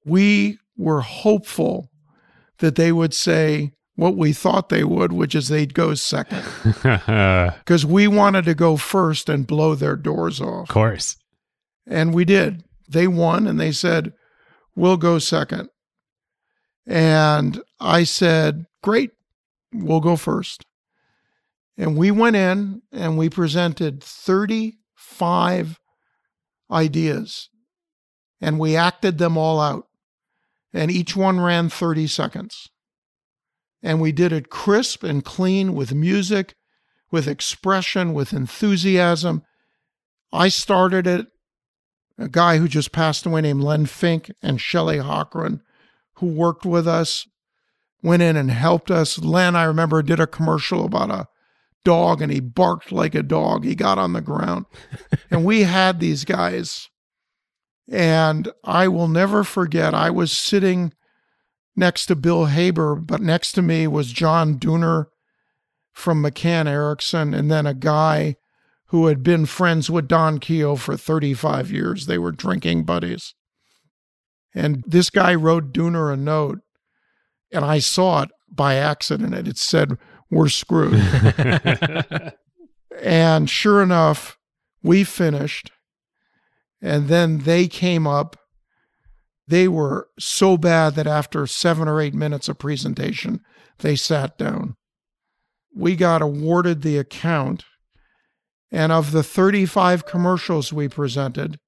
S2: we were hopeful that they would say what we thought they would, which is they'd go second. Because we wanted to go first and blow their doors off.
S1: Of course.
S2: And we did. They won and they said, We'll go second. And I said, Great, we'll go first. And we went in and we presented 35 ideas and we acted them all out. And each one ran 30 seconds. And we did it crisp and clean with music, with expression, with enthusiasm. I started it. A guy who just passed away named Len Fink and Shelley Hochron, who worked with us, went in and helped us. Len, I remember, did a commercial about a dog and he barked like a dog. He got on the ground. and we had these guys. And I will never forget, I was sitting next to Bill Haber, but next to me was John Dooner from McCann Erickson, and then a guy who had been friends with Don Keough for 35 years. They were drinking buddies. And this guy wrote Dooner a note, and I saw it by accident. And it said, We're screwed. and sure enough, we finished. And then they came up. They were so bad that after seven or eight minutes of presentation, they sat down. We got awarded the account. And of the 35 commercials we presented,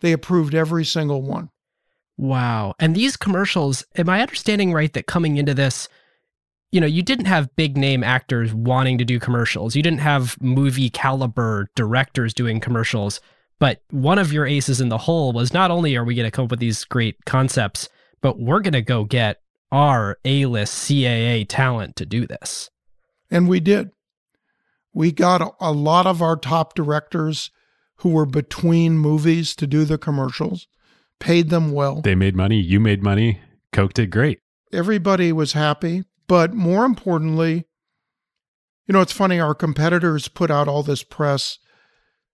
S2: they approved every single one.
S4: Wow. And these commercials, am I understanding right that coming into this, you know, you didn't have big name actors wanting to do commercials. You didn't have movie caliber directors doing commercials. But one of your aces in the hole was not only are we going to come up with these great concepts, but we're going to go get our A list CAA talent to do this.
S2: And we did. We got a lot of our top directors who were between movies to do the commercials, paid them well.
S1: They made money. You made money. Coke did great.
S2: Everybody was happy. But more importantly, you know, it's funny, our competitors put out all this press.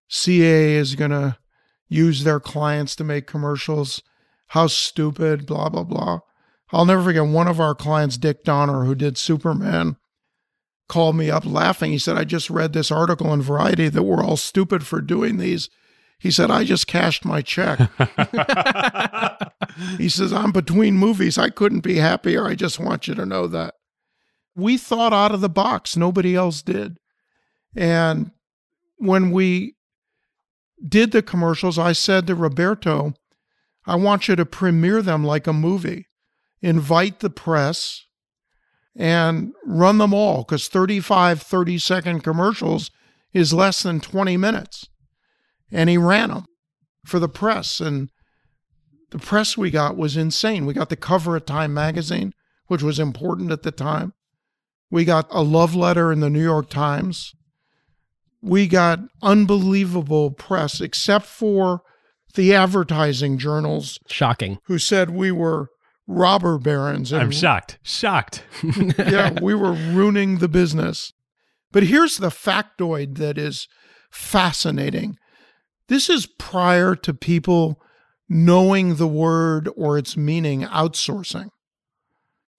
S2: CA is going to use their clients to make commercials. How stupid, blah, blah, blah. I'll never forget one of our clients, Dick Donner, who did Superman called me up laughing. He said, I just read this article in Variety that we're all stupid for doing these. He said, I just cashed my check. he says, I'm between movies. I couldn't be happier. I just want you to know that. We thought out of the box. Nobody else did. And when we did the commercials, I said to Roberto, I want you to premiere them like a movie. Invite the press, and run them all because 35 30 second commercials is less than 20 minutes. And he ran them for the press. And the press we got was insane. We got the cover of Time magazine, which was important at the time. We got a love letter in the New York Times. We got unbelievable press, except for the advertising journals.
S4: Shocking.
S2: Who said we were robber barons.
S1: And, I'm shocked. Shocked.
S2: yeah, we were ruining the business. But here's the factoid that is fascinating. This is prior to people knowing the word or its meaning outsourcing.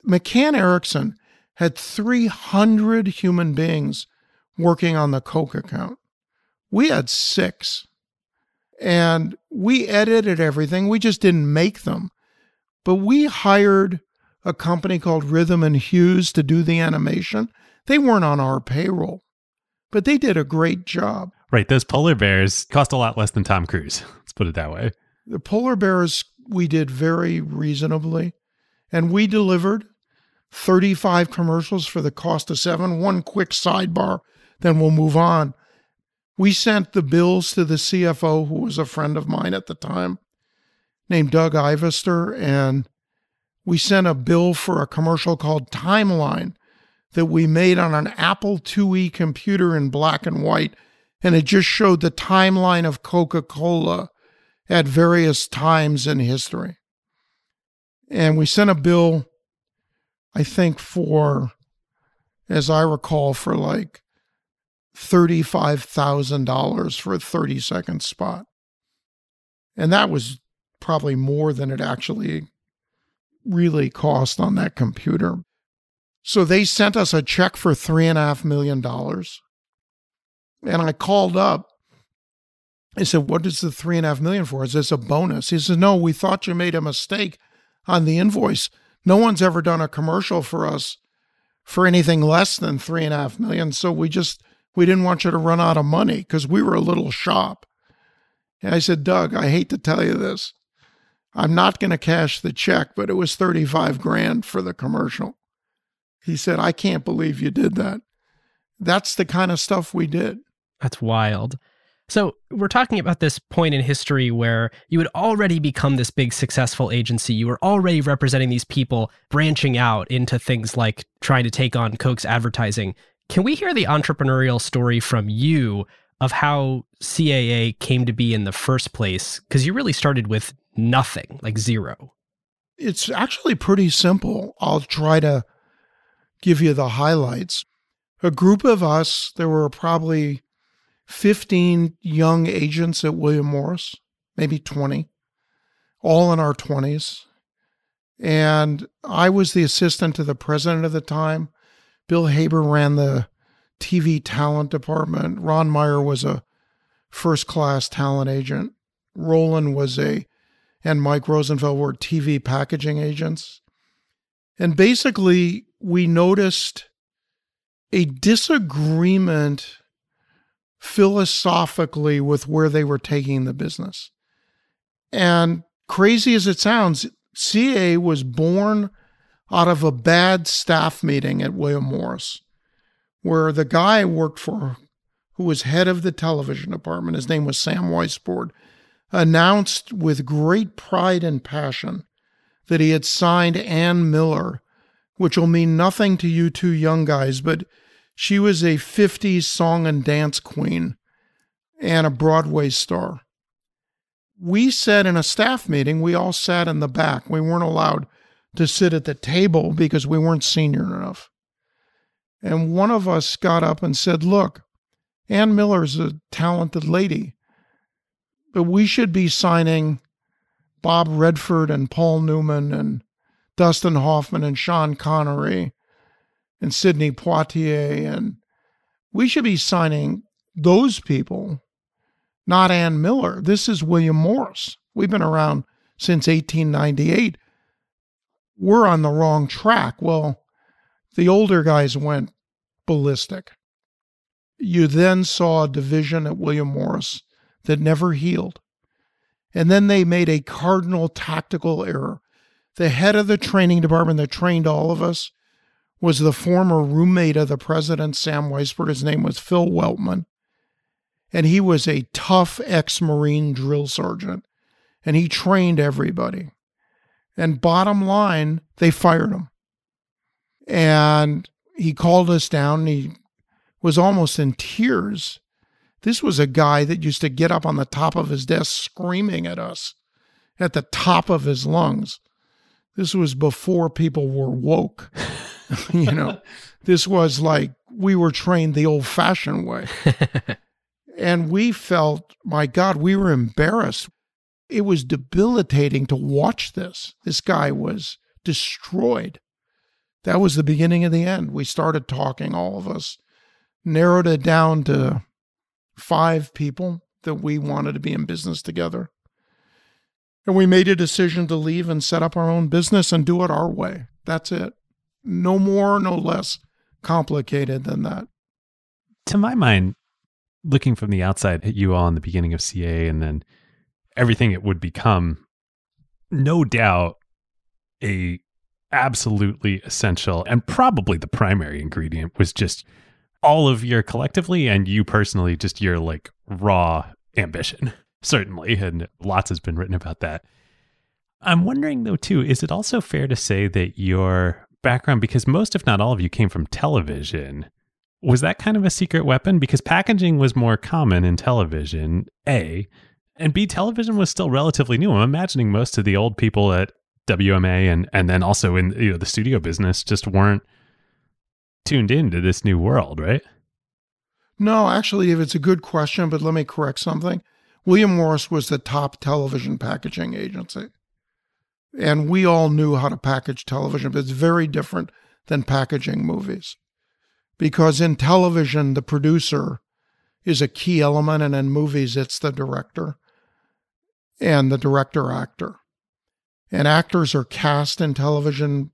S2: McCann Erickson had 300 human beings working on the Coke account. We had six. And we edited everything. We just didn't make them. But we hired a company called Rhythm and Hues to do the animation. They weren't on our payroll, but they did a great job.
S1: Right. Those polar bears cost a lot less than Tom Cruise. Let's put it that way.
S2: The polar bears we did very reasonably, and we delivered 35 commercials for the cost of seven. One quick sidebar, then we'll move on. We sent the bills to the CFO, who was a friend of mine at the time, named Doug Ivester, and we sent a bill for a commercial called Timeline that we made on an Apple IIe computer in black and white. And it just showed the timeline of Coca Cola at various times in history. And we sent a bill, I think, for, as I recall, for like $35,000 for a 30 second spot. And that was probably more than it actually really cost on that computer. So they sent us a check for three and a half million dollars. And I called up. I said, What is the three and a half million for? Is this a bonus? He said, No, we thought you made a mistake on the invoice. No one's ever done a commercial for us for anything less than three and a half million. So we just we didn't want you to run out of money because we were a little shop. And I said, Doug, I hate to tell you this. I'm not going to cash the check, but it was 35 grand for the commercial. He said, I can't believe you did that. That's the kind of stuff we did.
S4: That's wild. So, we're talking about this point in history where you had already become this big successful agency. You were already representing these people, branching out into things like trying to take on Coke's advertising. Can we hear the entrepreneurial story from you of how CAA came to be in the first place? Because you really started with nothing, like zero.
S2: It's actually pretty simple. I'll try to give you the highlights. A group of us, there were probably 15 young agents at William Morris, maybe 20, all in our 20s. And I was the assistant to the president at the time. Bill Haber ran the TV talent department. Ron Meyer was a first class talent agent. Roland was a, and Mike Rosenfeld were TV packaging agents. And basically, we noticed a disagreement philosophically with where they were taking the business. And crazy as it sounds, CA was born out of a bad staff meeting at William Morris, where the guy I worked for, who was head of the television department, his name was Sam Weisbord, announced with great pride and passion that he had signed Ann Miller, which will mean nothing to you two young guys, but she was a 50s song and dance queen and a Broadway star. We said in a staff meeting, we all sat in the back. We weren't allowed to sit at the table because we weren't senior enough. And one of us got up and said, Look, Ann Miller's a talented lady, but we should be signing Bob Redford and Paul Newman and Dustin Hoffman and Sean Connery and Sidney Poitier. And we should be signing those people, not Ann Miller. This is William Morris. We've been around since 1898 we're on the wrong track. Well, the older guys went ballistic. You then saw a division at William Morris that never healed. And then they made a cardinal tactical error. The head of the training department that trained all of us was the former roommate of the president, Sam Weisbord. His name was Phil Weltman. And he was a tough ex Marine drill sergeant. And he trained everybody. And bottom line, they fired him. And he called us down and he was almost in tears. This was a guy that used to get up on the top of his desk screaming at us at the top of his lungs. This was before people were woke. you know, this was like we were trained the old fashioned way. and we felt, my God, we were embarrassed it was debilitating to watch this. This guy was destroyed. That was the beginning of the end. We started talking, all of us, narrowed it down to five people that we wanted to be in business together. And we made a decision to leave and set up our own business and do it our way. That's it. No more, no less complicated than that.
S1: To my mind, looking from the outside at you all in the beginning of CA and then everything it would become, no doubt a absolutely essential and probably the primary ingredient was just all of your collectively and you personally just your like raw ambition certainly and lots has been written about that i'm wondering though too is it also fair to say that your background because most if not all of you came from television was that kind of a secret weapon because packaging was more common in television a and B television was still relatively new. I'm imagining most of the old people at WMA and and then also in you know the studio business just weren't tuned into this new world, right?
S2: No, actually, if it's a good question, but let me correct something. William Morris was the top television packaging agency. And we all knew how to package television, but it's very different than packaging movies. Because in television, the producer is a key element, and in movies, it's the director and the director actor. And actors are cast in television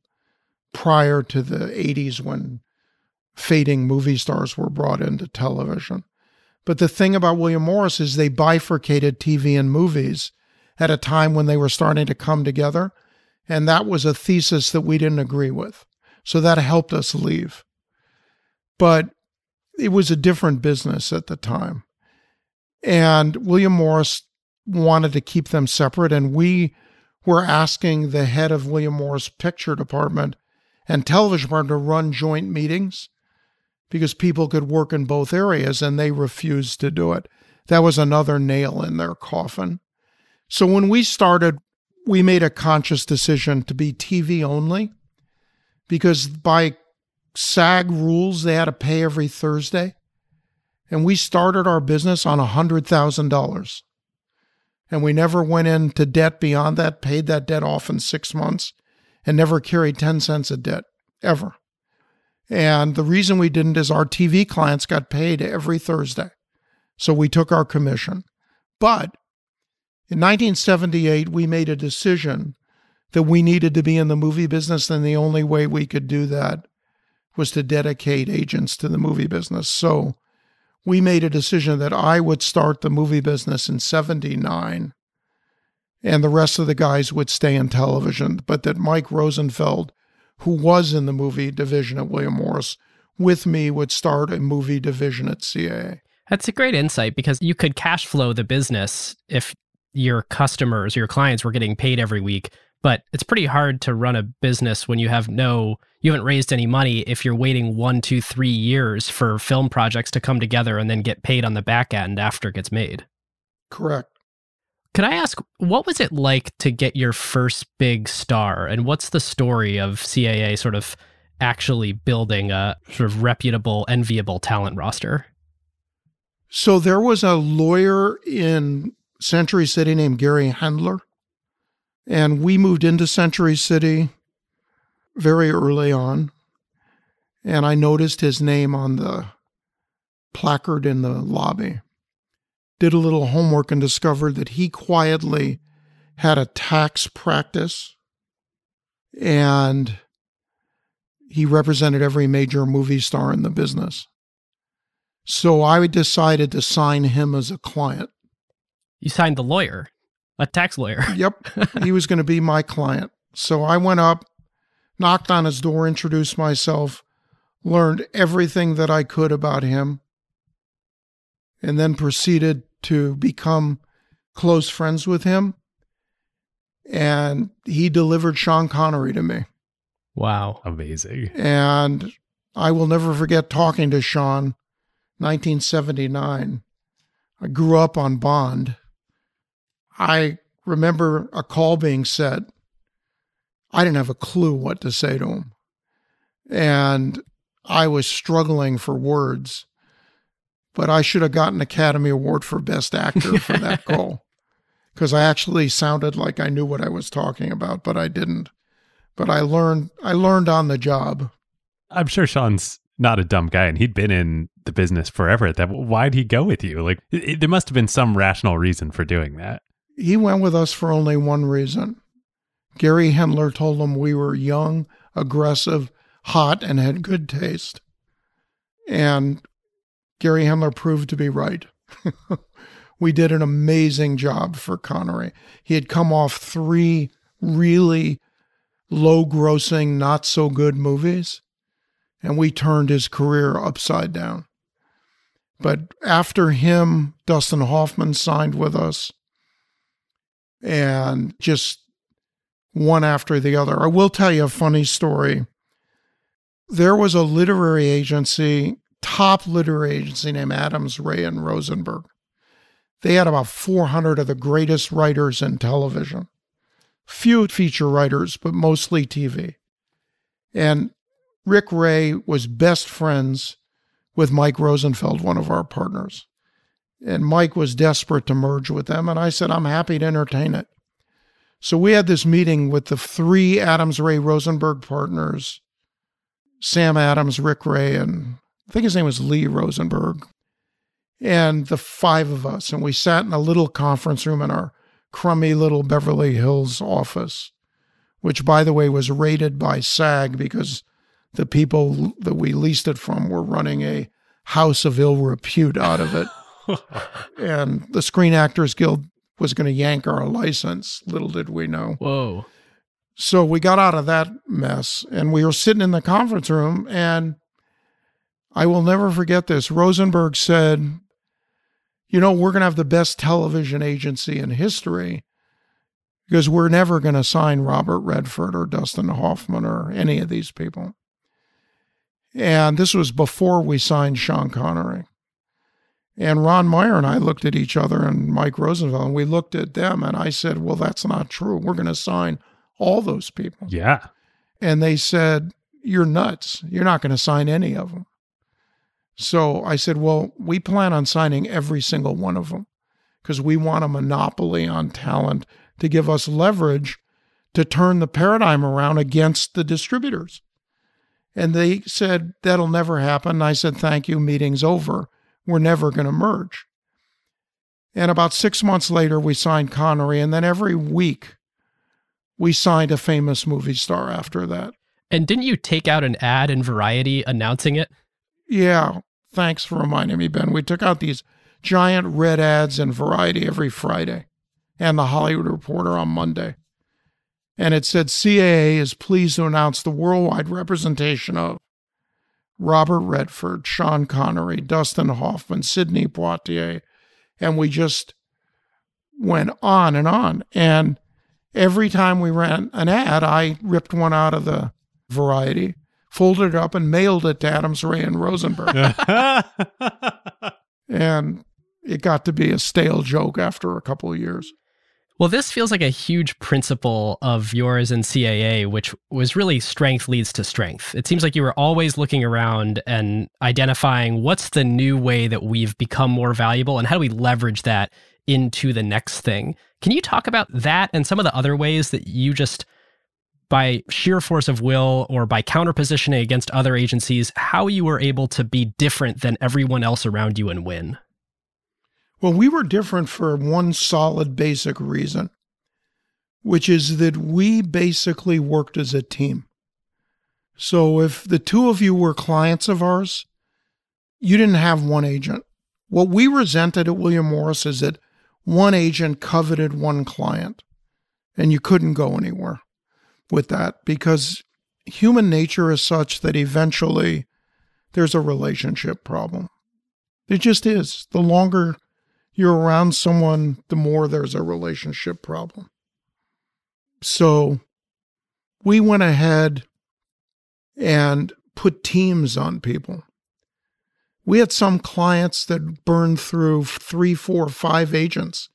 S2: prior to the 80s when fading movie stars were brought into television. But the thing about William Morris is they bifurcated TV and movies at a time when they were starting to come together. And that was a thesis that we didn't agree with. So that helped us leave. But it was a different business at the time. And William Morris wanted to keep them separate. And we were asking the head of William Morris picture department and television department to run joint meetings because people could work in both areas and they refused to do it. That was another nail in their coffin. So when we started, we made a conscious decision to be TV only because by SAG rules, they had to pay every Thursday. And we started our business on $100,000. And we never went into debt beyond that, paid that debt off in six months, and never carried 10 cents of debt, ever. And the reason we didn't is our TV clients got paid every Thursday. So we took our commission. But in 1978, we made a decision that we needed to be in the movie business, and the only way we could do that was to dedicate agents to the movie business. So we made a decision that I would start the movie business in 79 and the rest of the guys would stay in television, but that Mike Rosenfeld, who was in the movie division at William Morris, with me would start a movie division at CAA.
S4: That's a great insight because you could cash flow the business if your customers, your clients were getting paid every week. But it's pretty hard to run a business when you have no, you haven't raised any money if you're waiting one, two, three years for film projects to come together and then get paid on the back end after it gets made.
S2: Correct.
S4: Could I ask, what was it like to get your first big star? And what's the story of CAA sort of actually building a sort of reputable, enviable talent roster?
S2: So there was a lawyer in Century City named Gary Hendler. And we moved into Century City very early on. And I noticed his name on the placard in the lobby. Did a little homework and discovered that he quietly had a tax practice and he represented every major movie star in the business. So I decided to sign him as a client.
S4: You signed the lawyer, a tax lawyer.
S2: Yep. he was going to be my client. So I went up, knocked on his door, introduced myself, learned everything that I could about him, and then proceeded to become close friends with him. And he delivered Sean Connery to me.
S4: Wow.
S1: Amazing.
S2: And I will never forget talking to Sean 1979. I grew up on Bond. I remember a call being set. I didn't have a clue what to say to him. And I was struggling for words. But I should have gotten an Academy Award for Best Actor for that call because I actually sounded like I knew what I was talking about, but I didn't. But I learned I learned on the job.
S1: I'm sure Sean's not a dumb guy and he'd been in the business forever at that. Why'd he go with you? Like, it, there must have been some rational reason for doing that.
S2: He went with us for only one reason. Gary Hendler told him we were young, aggressive, hot, and had good taste. And Gary Hendler proved to be right. we did an amazing job for Connery. He had come off three really low grossing, not so good movies, and we turned his career upside down. But after him, Dustin Hoffman signed with us, and just one after the other. I will tell you a funny story. There was a literary agency, top literary agency named Adams, Ray, and Rosenberg. They had about 400 of the greatest writers in television. Few feature writers, but mostly TV. And Rick Ray was best friends with Mike Rosenfeld, one of our partners. And Mike was desperate to merge with them. And I said, I'm happy to entertain it. So we had this meeting with the three Adams Ray Rosenberg partners Sam Adams, Rick Ray, and I think his name was Lee Rosenberg, and the five of us. And we sat in a little conference room in our crummy little Beverly Hills office, which, by the way, was raided by SAG because the people that we leased it from were running a house of ill repute out of it. and the Screen Actors Guild was going to yank our license. Little did we know.
S4: Whoa.
S2: So we got out of that mess and we were sitting in the conference room and I will never forget this. Rosenberg said, You know, we're going to have the best television agency in history because we're never going to sign Robert Redford or Dustin Hoffman or any of these people. And this was before we signed Sean Connery. And Ron Meyer and I looked at each other and Mike Rosenfeld, and we looked at them, and I said, Well, that's not true. We're going to sign all those people.
S1: Yeah.
S2: And they said, You're nuts. You're not going to sign any of them. So I said, Well, we plan on signing every single one of them because we want a monopoly on talent to give us leverage to turn the paradigm around against the distributors. And they said, That'll never happen. I said, Thank you. Meeting's over. We're never going to merge. And about six months later, we signed Connery. And then every week, we signed a famous movie star after that.
S4: And didn't you take out an ad in Variety announcing it?
S2: Yeah. Thanks for reminding me, Ben. We took out these giant red ads in Variety every Friday and the Hollywood Reporter on Monday. And it said CAA is pleased to announce the worldwide representation of Robert Redford, Sean Connery, Dustin Hoffman, Sidney Poitier. And we just went on and on. And every time we ran an ad, I ripped one out of the variety, folded it up, and mailed it to Adams Ray and Rosenberg. and it got to be a stale joke after a couple of years.
S4: Well, this feels like a huge principle of yours in CAA, which was really strength leads to strength. It seems like you were always looking around and identifying what's the new way that we've become more valuable and how do we leverage that into the next thing. Can you talk about that and some of the other ways that you just, by sheer force of will or by counterpositioning against other agencies, how you were able to be different than everyone else around you and win?
S2: Well, we were different for one solid basic reason, which is that we basically worked as a team. So if the two of you were clients of ours, you didn't have one agent. What we resented at William Morris is that one agent coveted one client, and you couldn't go anywhere with that because human nature is such that eventually there's a relationship problem. It just is. The longer you're around someone, the more there's a relationship problem. So we went ahead and put teams on people. We had some clients that burned through three, four, five agents,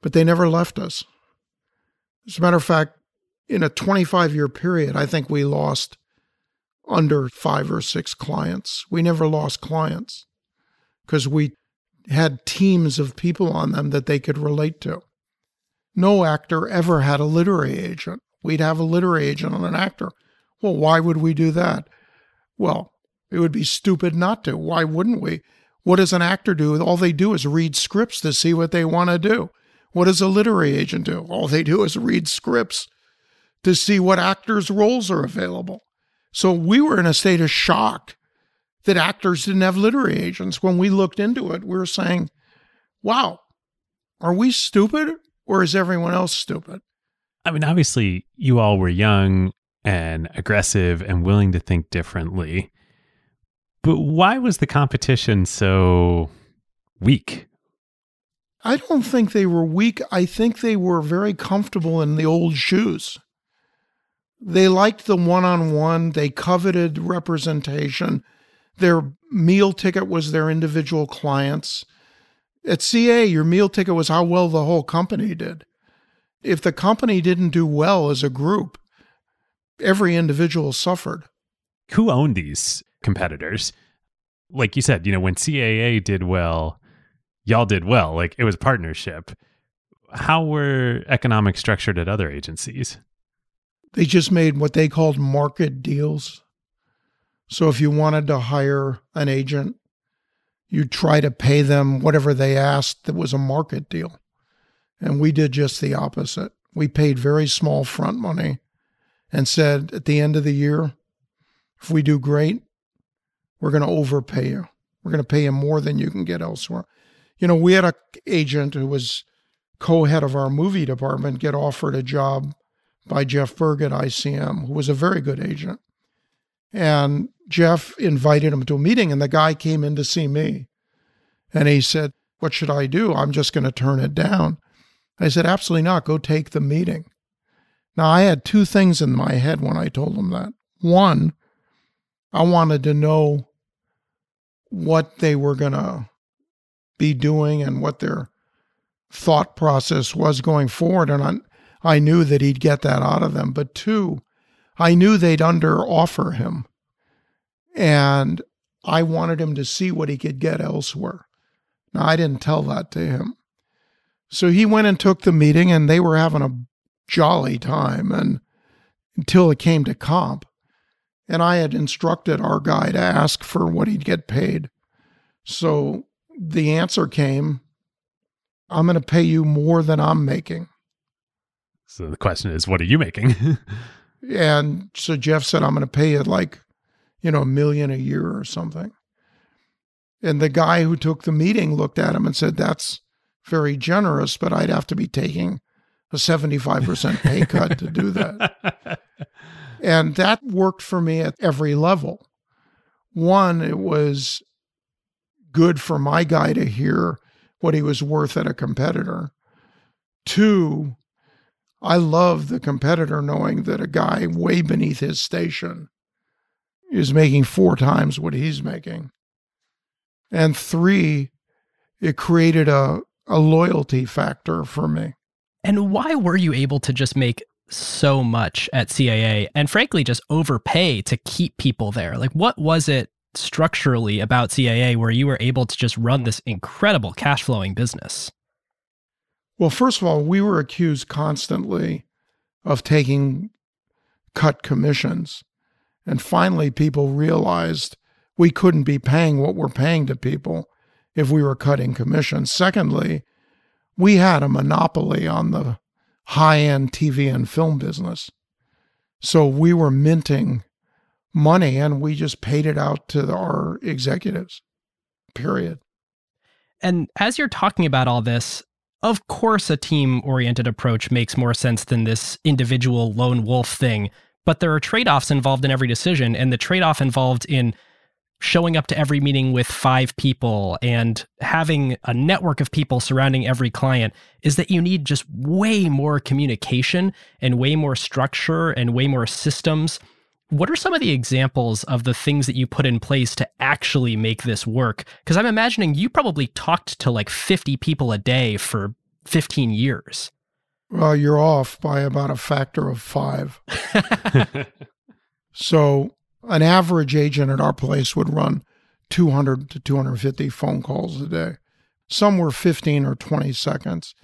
S2: but they never left us. As a matter of fact, in a 25 year period, I think we lost under five or six clients. We never lost clients because we had teams of people on them that they could relate to. No actor ever had a literary agent. We'd have a literary agent on an actor. Well, why would we do that? Well, it would be stupid not to. Why wouldn't we? What does an actor do? All they do is read scripts to see what they want to do. What does a literary agent do? All they do is read scripts to see what actors' roles are available. So we were in a state of shock that actors didn't have literary agents. When we looked into it, we were saying, wow, are we stupid or is everyone else stupid?
S1: I mean, obviously, you all were young and aggressive and willing to think differently. But why was the competition so weak?
S2: I don't think they were weak. I think they were very comfortable in the old shoes. They liked the one on one, they coveted representation. Their meal ticket was their individual clients. At CA, your meal ticket was how well the whole company did. If the company didn't do well as a group, every individual suffered.
S1: Who owned these competitors? Like you said, you know, when CAA did well, y'all did well. Like it was partnership. How were economics structured at other agencies?
S2: They just made what they called market deals. So if you wanted to hire an agent, you try to pay them whatever they asked that was a market deal. And we did just the opposite. We paid very small front money and said at the end of the year, if we do great, we're going to overpay you. We're going to pay you more than you can get elsewhere. You know, we had a agent who was co-head of our movie department get offered a job by Jeff Berg at ICM, who was a very good agent. And Jeff invited him to a meeting, and the guy came in to see me. And he said, What should I do? I'm just going to turn it down. I said, Absolutely not. Go take the meeting. Now, I had two things in my head when I told him that. One, I wanted to know what they were going to be doing and what their thought process was going forward. And I, I knew that he'd get that out of them. But two, I knew they'd under offer him. And I wanted him to see what he could get elsewhere. Now, I didn't tell that to him. So he went and took the meeting, and they were having a jolly time. And until it came to comp, and I had instructed our guy to ask for what he'd get paid. So the answer came I'm going to pay you more than I'm making.
S1: So the question is, what are you making?
S2: and so Jeff said, I'm going to pay you like, you know, a million a year or something. And the guy who took the meeting looked at him and said, That's very generous, but I'd have to be taking a 75% pay cut to do that. And that worked for me at every level. One, it was good for my guy to hear what he was worth at a competitor. Two, I love the competitor knowing that a guy way beneath his station is making four times what he's making. And three, it created a, a loyalty factor for me.
S4: And why were you able to just make so much at CAA and frankly just overpay to keep people there? Like, what was it structurally about CAA where you were able to just run this incredible cash flowing business?
S2: Well, first of all, we were accused constantly of taking cut commissions. And finally, people realized we couldn't be paying what we're paying to people if we were cutting commissions. Secondly, we had a monopoly on the high end TV and film business. So we were minting money and we just paid it out to our executives, period.
S4: And as you're talking about all this, of course, a team oriented approach makes more sense than this individual lone wolf thing. But there are trade offs involved in every decision. And the trade off involved in showing up to every meeting with five people and having a network of people surrounding every client is that you need just way more communication and way more structure and way more systems. What are some of the examples of the things that you put in place to actually make this work? Because I'm imagining you probably talked to like 50 people a day for 15 years.
S2: Well, you're off by about a factor of five. so an average agent at our place would run 200 to 250 phone calls a day. Some were 15 or 20 seconds.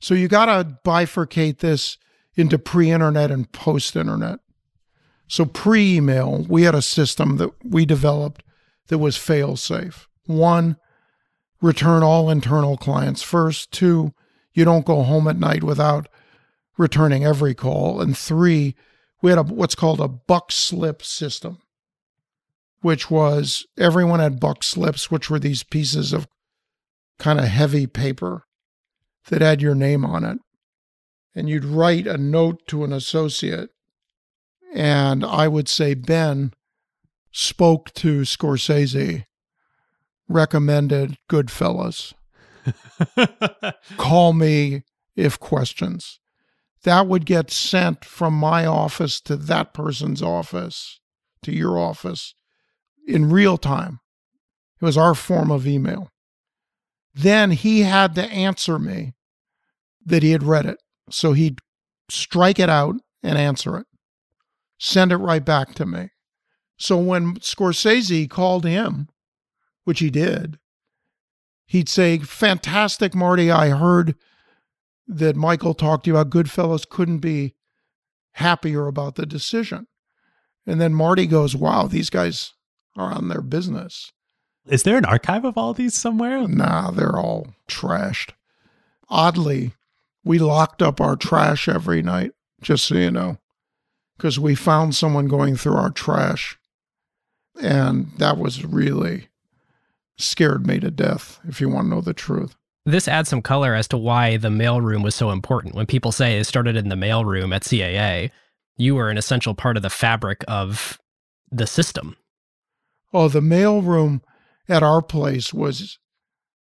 S2: So you got to bifurcate this into pre internet and post internet. So pre email, we had a system that we developed that was fail safe. One, return all internal clients first. Two, you don't go home at night without returning every call. And three, we had a, what's called a buck slip system which was everyone had buck slips, which were these pieces of kind of heavy paper that had your name on it. And you'd write a note to an associate. And I would say, Ben spoke to Scorsese, recommended Goodfellas. Call me if questions. That would get sent from my office to that person's office, to your office in real time. It was our form of email. Then he had to answer me that he had read it. So he'd strike it out and answer it, send it right back to me. So when Scorsese called him, which he did, he'd say, Fantastic, Marty. I heard that Michael talked to you about Goodfellas, couldn't be happier about the decision. And then Marty goes, Wow, these guys are on their business.
S1: Is there an archive of all these somewhere?
S2: Nah, they're all trashed. Oddly, we locked up our trash every night, just so you know, because we found someone going through our trash. And that was really scared me to death, if you want to know the truth.
S4: This adds some color as to why the mailroom was so important. When people say it started in the mailroom at CAA, you were an essential part of the fabric of the system.
S2: Oh, the mailroom at our place was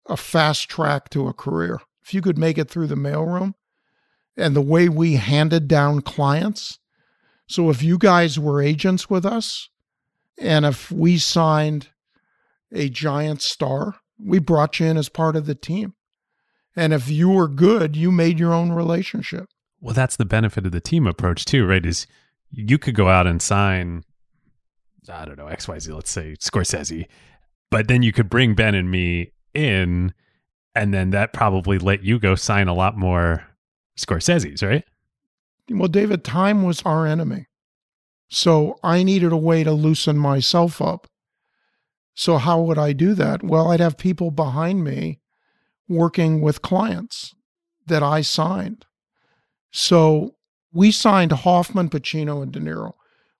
S2: a fast track to a career. If you could make it through the mailroom and the way we handed down clients. So if you guys were agents with us and if we signed a giant star, we brought you in as part of the team. And if you were good, you made your own relationship.
S1: Well, that's the benefit of the team approach too, right? Is you could go out and sign, I don't know, XYZ, let's say Scorsese, but then you could bring Ben and me in, and then that probably let you go sign a lot more Scorsese's, right?
S2: Well, David, time was our enemy. So I needed a way to loosen myself up. So, how would I do that? Well, I'd have people behind me working with clients that I signed. So we signed Hoffman, Pacino, and De Niro,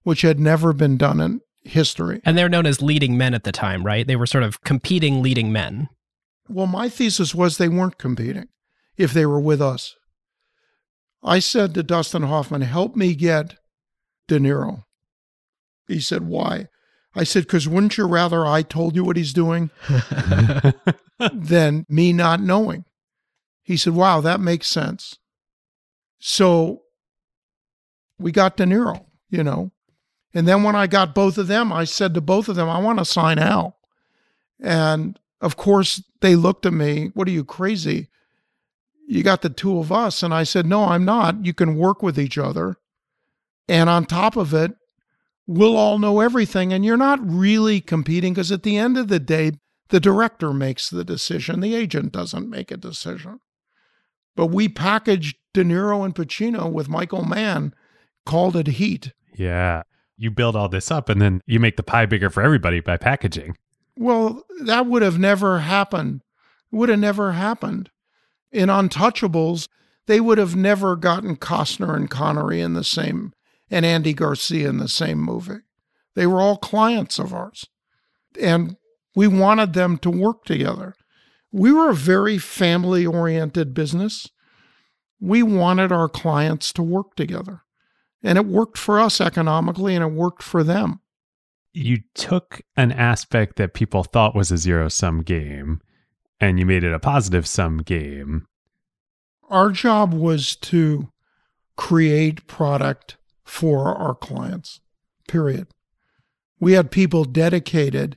S2: which had never been done in history.
S4: And they're known as leading men at the time, right? They were sort of competing leading men.
S2: Well, my thesis was they weren't competing if they were with us. I said to Dustin Hoffman, help me get De Niro. He said, why? I said, because wouldn't you rather I told you what he's doing than me not knowing? He said, wow, that makes sense. So we got De Niro, you know. And then when I got both of them, I said to both of them, I want to sign Al. And of course, they looked at me, What are you crazy? You got the two of us. And I said, No, I'm not. You can work with each other. And on top of it, we'll all know everything. And you're not really competing because at the end of the day, the director makes the decision, the agent doesn't make a decision. But we packaged De Niro and Pacino with Michael Mann, called it Heat.
S1: Yeah. You build all this up and then you make the pie bigger for everybody by packaging.
S2: Well, that would have never happened. Would have never happened. In Untouchables, they would have never gotten Costner and Connery in the same and Andy Garcia in the same movie. They were all clients of ours. And we wanted them to work together. We were a very family oriented business. We wanted our clients to work together. And it worked for us economically and it worked for them.
S1: You took an aspect that people thought was a zero sum game and you made it a positive sum game.
S2: Our job was to create product for our clients, period. We had people dedicated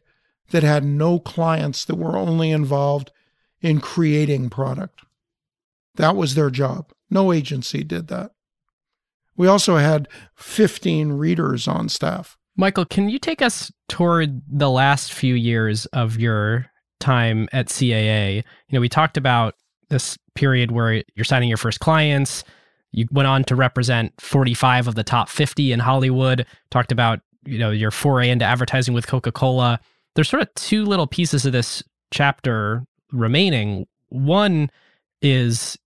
S2: that had no clients that were only involved in creating product. That was their job. No agency did that. We also had 15 readers on staff.
S4: Michael, can you take us toward the last few years of your time at CAA? You know, we talked about this period where you're signing your first clients. You went on to represent 45 of the top 50 in Hollywood. Talked about, you know, your foray into advertising with Coca-Cola. There's sort of two little pieces of this chapter remaining. One is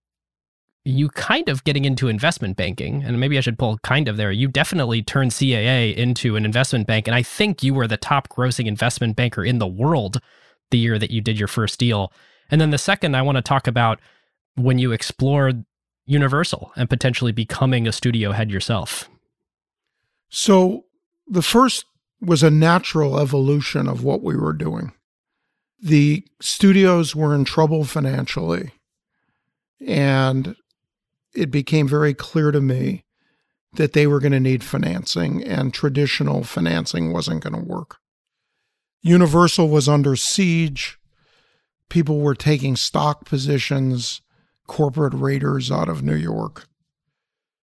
S4: you kind of getting into investment banking, and maybe I should pull kind of there. You definitely turned CAA into an investment bank, and I think you were the top grossing investment banker in the world the year that you did your first deal. And then the second, I want to talk about when you explored Universal and potentially becoming a studio head yourself.
S2: So the first was a natural evolution of what we were doing. The studios were in trouble financially. And it became very clear to me that they were going to need financing and traditional financing wasn't going to work. Universal was under siege. People were taking stock positions, corporate raiders out of New York.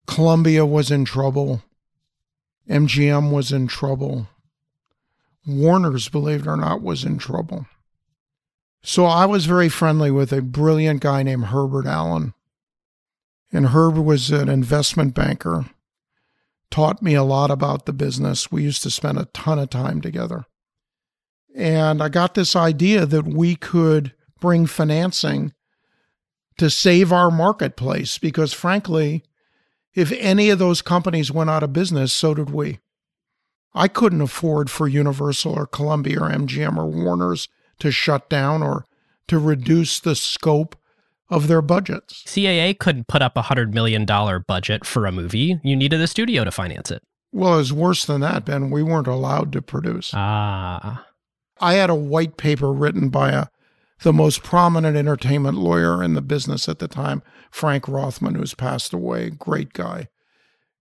S2: Columbia was in trouble. MGM was in trouble. Warner's, believe it or not, was in trouble. So I was very friendly with a brilliant guy named Herbert Allen and Herb was an investment banker, taught me a lot about the business. We used to spend a ton of time together. And I got this idea that we could bring financing to save our marketplace because, frankly, if any of those companies went out of business, so did we. I couldn't afford for Universal or Columbia or MGM or Warner's to shut down or to reduce the scope of their budgets.
S4: CAA couldn't put up a $100 million budget for a movie. You needed a studio to finance it.
S2: Well, it was worse than that, Ben. We weren't allowed to produce.
S4: Ah.
S2: I had a white paper written by a the most prominent entertainment lawyer in the business at the time, Frank Rothman, who's passed away, great guy.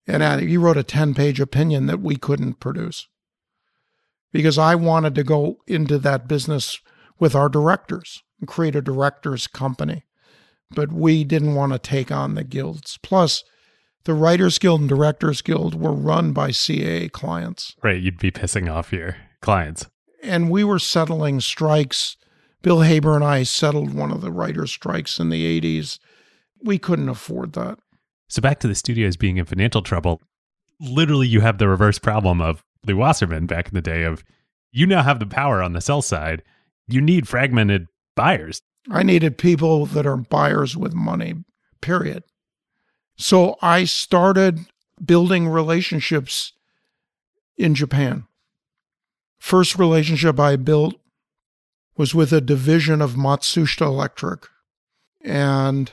S2: And uh, he wrote a 10 page opinion that we couldn't produce because I wanted to go into that business with our directors and create a directors company. But we didn't want to take on the guilds. Plus, the Writers Guild and Directors Guild were run by CAA clients.
S1: Right. You'd be pissing off your clients.
S2: And we were settling strikes. Bill Haber and I settled one of the writer strikes in the 80s. We couldn't afford that.
S1: So, back to the studios being in financial trouble, literally, you have the reverse problem of Lew Wasserman back in the day of you now have the power on the sell side. You need fragmented buyers.
S2: I needed people that are buyers with money, period. So I started building relationships in Japan. First relationship I built was with a division of Matsushita Electric. And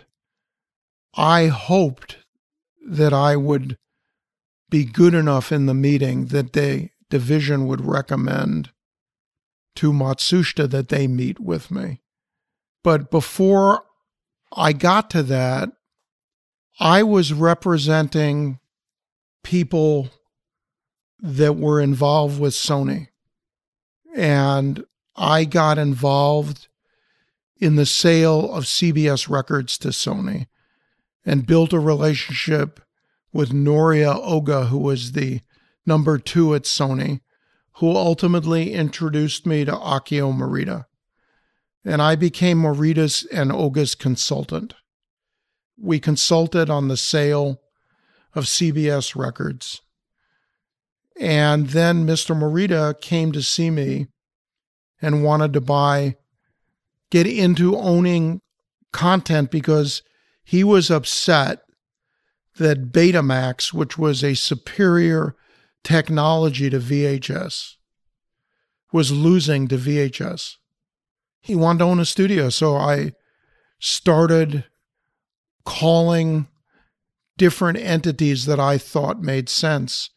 S2: I hoped that I would be good enough in the meeting that the division would recommend to Matsushita that they meet with me. But before I got to that, I was representing people that were involved with Sony. And I got involved in the sale of CBS records to Sony and built a relationship with Norio Ohga, who was the number two at Sony, who ultimately introduced me to Akio Morita. And I became Morita's and Ohga's consultant. We consulted on the sale of CBS records. And then Mr. Morita came to see me and wanted to buy, get into owning content because he was upset that Betamax, which was a superior technology to VHS, was losing to VHS. He wanted to own a studio. So I started calling different entities that I thought made sense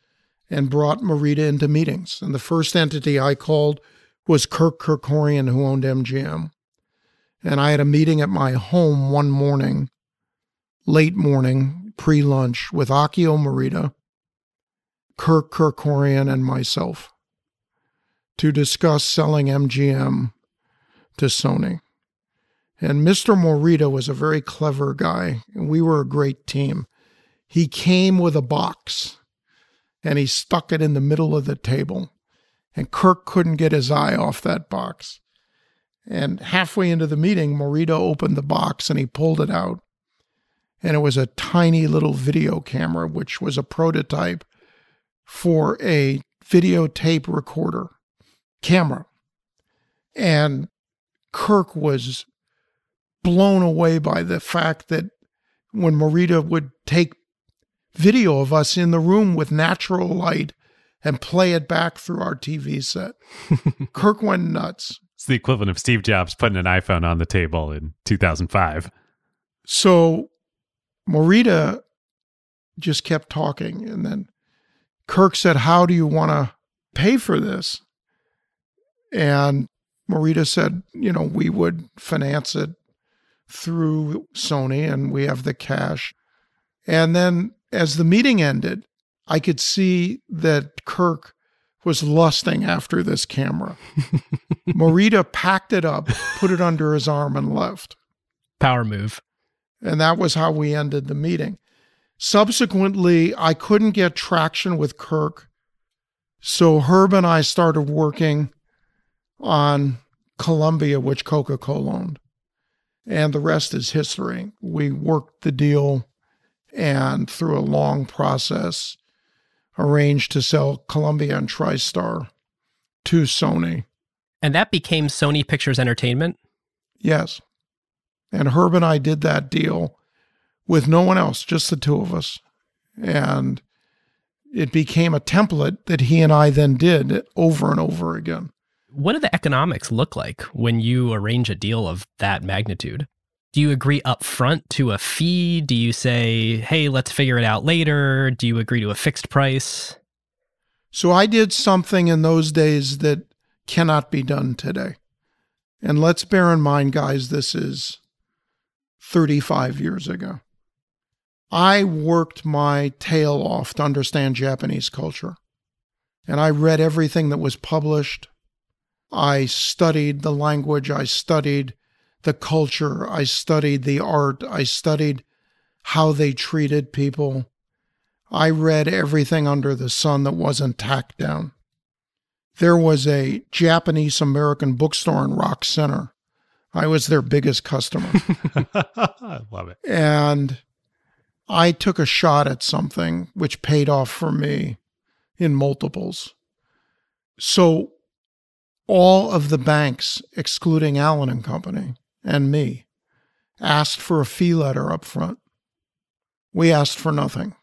S2: and brought Morita into meetings. And the first entity I called was Kirk Kerkorian, who owned MGM. And I had a meeting at my home one morning, late morning, pre lunch, with Akio Morita, Kirk Kerkorian, and myself to discuss selling MGM to Sony. And Mr. Morita was a very clever guy, and we were a great team. He came with a box and he stuck it in the middle of the table. And Kirk couldn't get his eye off that box. And halfway into the meeting, Morita opened the box and he pulled it out. And it was a tiny little video camera, which was a prototype for a videotape recorder camera. And Kirk was blown away by the fact that when Morita would take video of us in the room with natural light and play it back through our TV set, Kirk went nuts.
S1: It's the equivalent of Steve Jobs putting an iPhone on the table in 2005.
S2: So Morita just kept talking. And then Kirk said, How do you want to pay for this? And Morita said, you know, we would finance it through Sony and we have the cash. And then as the meeting ended, I could see that Kirk was lusting after this camera. Morita packed it up, put it under his arm, and left.
S4: Power move.
S2: And that was how we ended the meeting. Subsequently, I couldn't get traction with Kirk. So Herb and I started working on Columbia, which Coca Cola owned. And the rest is history. We worked the deal and through a long process arranged to sell Columbia and TriStar to Sony.
S4: And that became Sony Pictures Entertainment?
S2: Yes. And Herb and I did that deal with no one else, just the two of us. And it became a template that he and I then did over and over again.
S4: What do the economics look like when you arrange a deal of that magnitude? Do you agree up front to a fee? Do you say, hey, let's figure it out later? Do you agree to a fixed price?
S2: So I did something in those days that cannot be done today. And let's bear in mind, guys, this is 35 years ago. I worked my tail off to understand Japanese culture. And I read everything that was published. I studied the language. I studied the culture. I studied the art. I studied how they treated people. I read everything under the sun that wasn't tacked down. There was a Japanese American bookstore in Rock Center. I was their biggest customer.
S1: I love it.
S2: and I took a shot at something which paid off for me in multiples. So all of the banks, excluding Allen and Company and me, asked for a fee letter up front. We asked for nothing.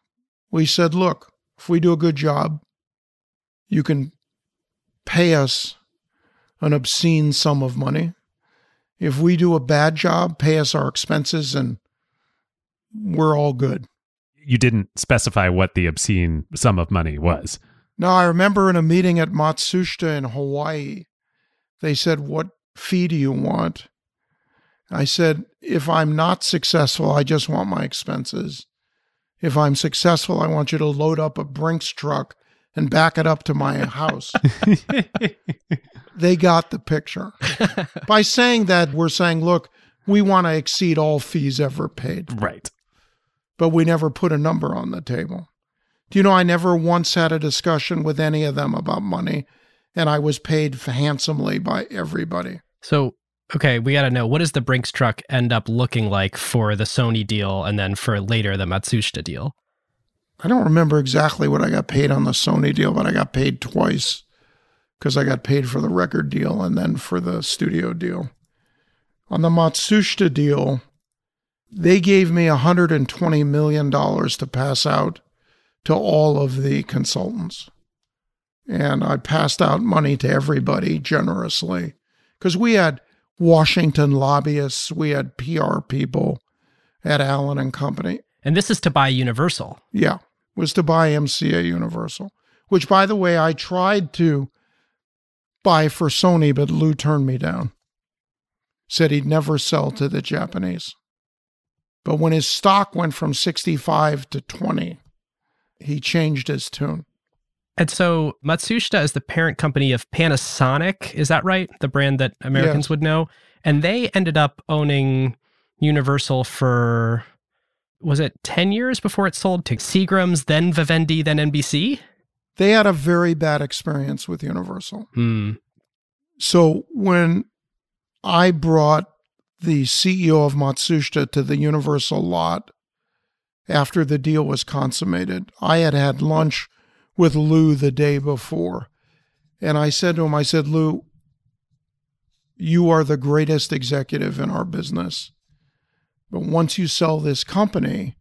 S2: We said, look, if we do a good job, you can pay us an obscene sum of money. If we do a bad job, pay us our expenses and we're all good.
S1: You didn't specify what the obscene sum of money was.
S2: Now, I remember in a meeting at Matsushita in Hawaii, they said, What fee do you want? I said, If I'm not successful, I just want my expenses. If I'm successful, I want you to load up a Brinks truck and back it up to my house. they got the picture. By saying that, we're saying, Look, we want to exceed all fees ever paid.
S1: right.
S2: but we never put a number on the table. Do you know I never once had a discussion with any of them about money, and I was paid handsomely by everybody.
S4: So, okay, we got to know what does the Brinks truck end up looking like for the Sony deal and then for later the Matsushita deal?
S2: I don't remember exactly what I got paid on the Sony deal, but I got paid twice because I got paid for the record deal and then for the studio deal. On the Matsushita deal, they gave me $120 million to pass out to all of the consultants. And I passed out money to everybody generously because we had Washington lobbyists, we had PR people at Allen and Company.
S4: And this is to buy Universal.
S2: Yeah, was to buy MCA Universal, which, by the way, I tried to buy for Sony, but Lew turned me down. Said he'd never sell to the Japanese. But when his stock went from 65 to 20, he changed his tune.
S4: And so Matsushita is the parent company of Panasonic. Is that right? The brand that Americans would know. And they ended up owning Universal for, was it 10 years before it sold to Seagram's, then Vivendi, then NBC?
S2: They had a very bad experience with Universal.
S4: Hmm.
S2: So when I brought the CEO of Matsushita to the Universal lot after the deal was consummated, I had had lunch with Lew the day before. And I said to him, I said, Lew, you are the greatest executive in our business. But once you sell this company,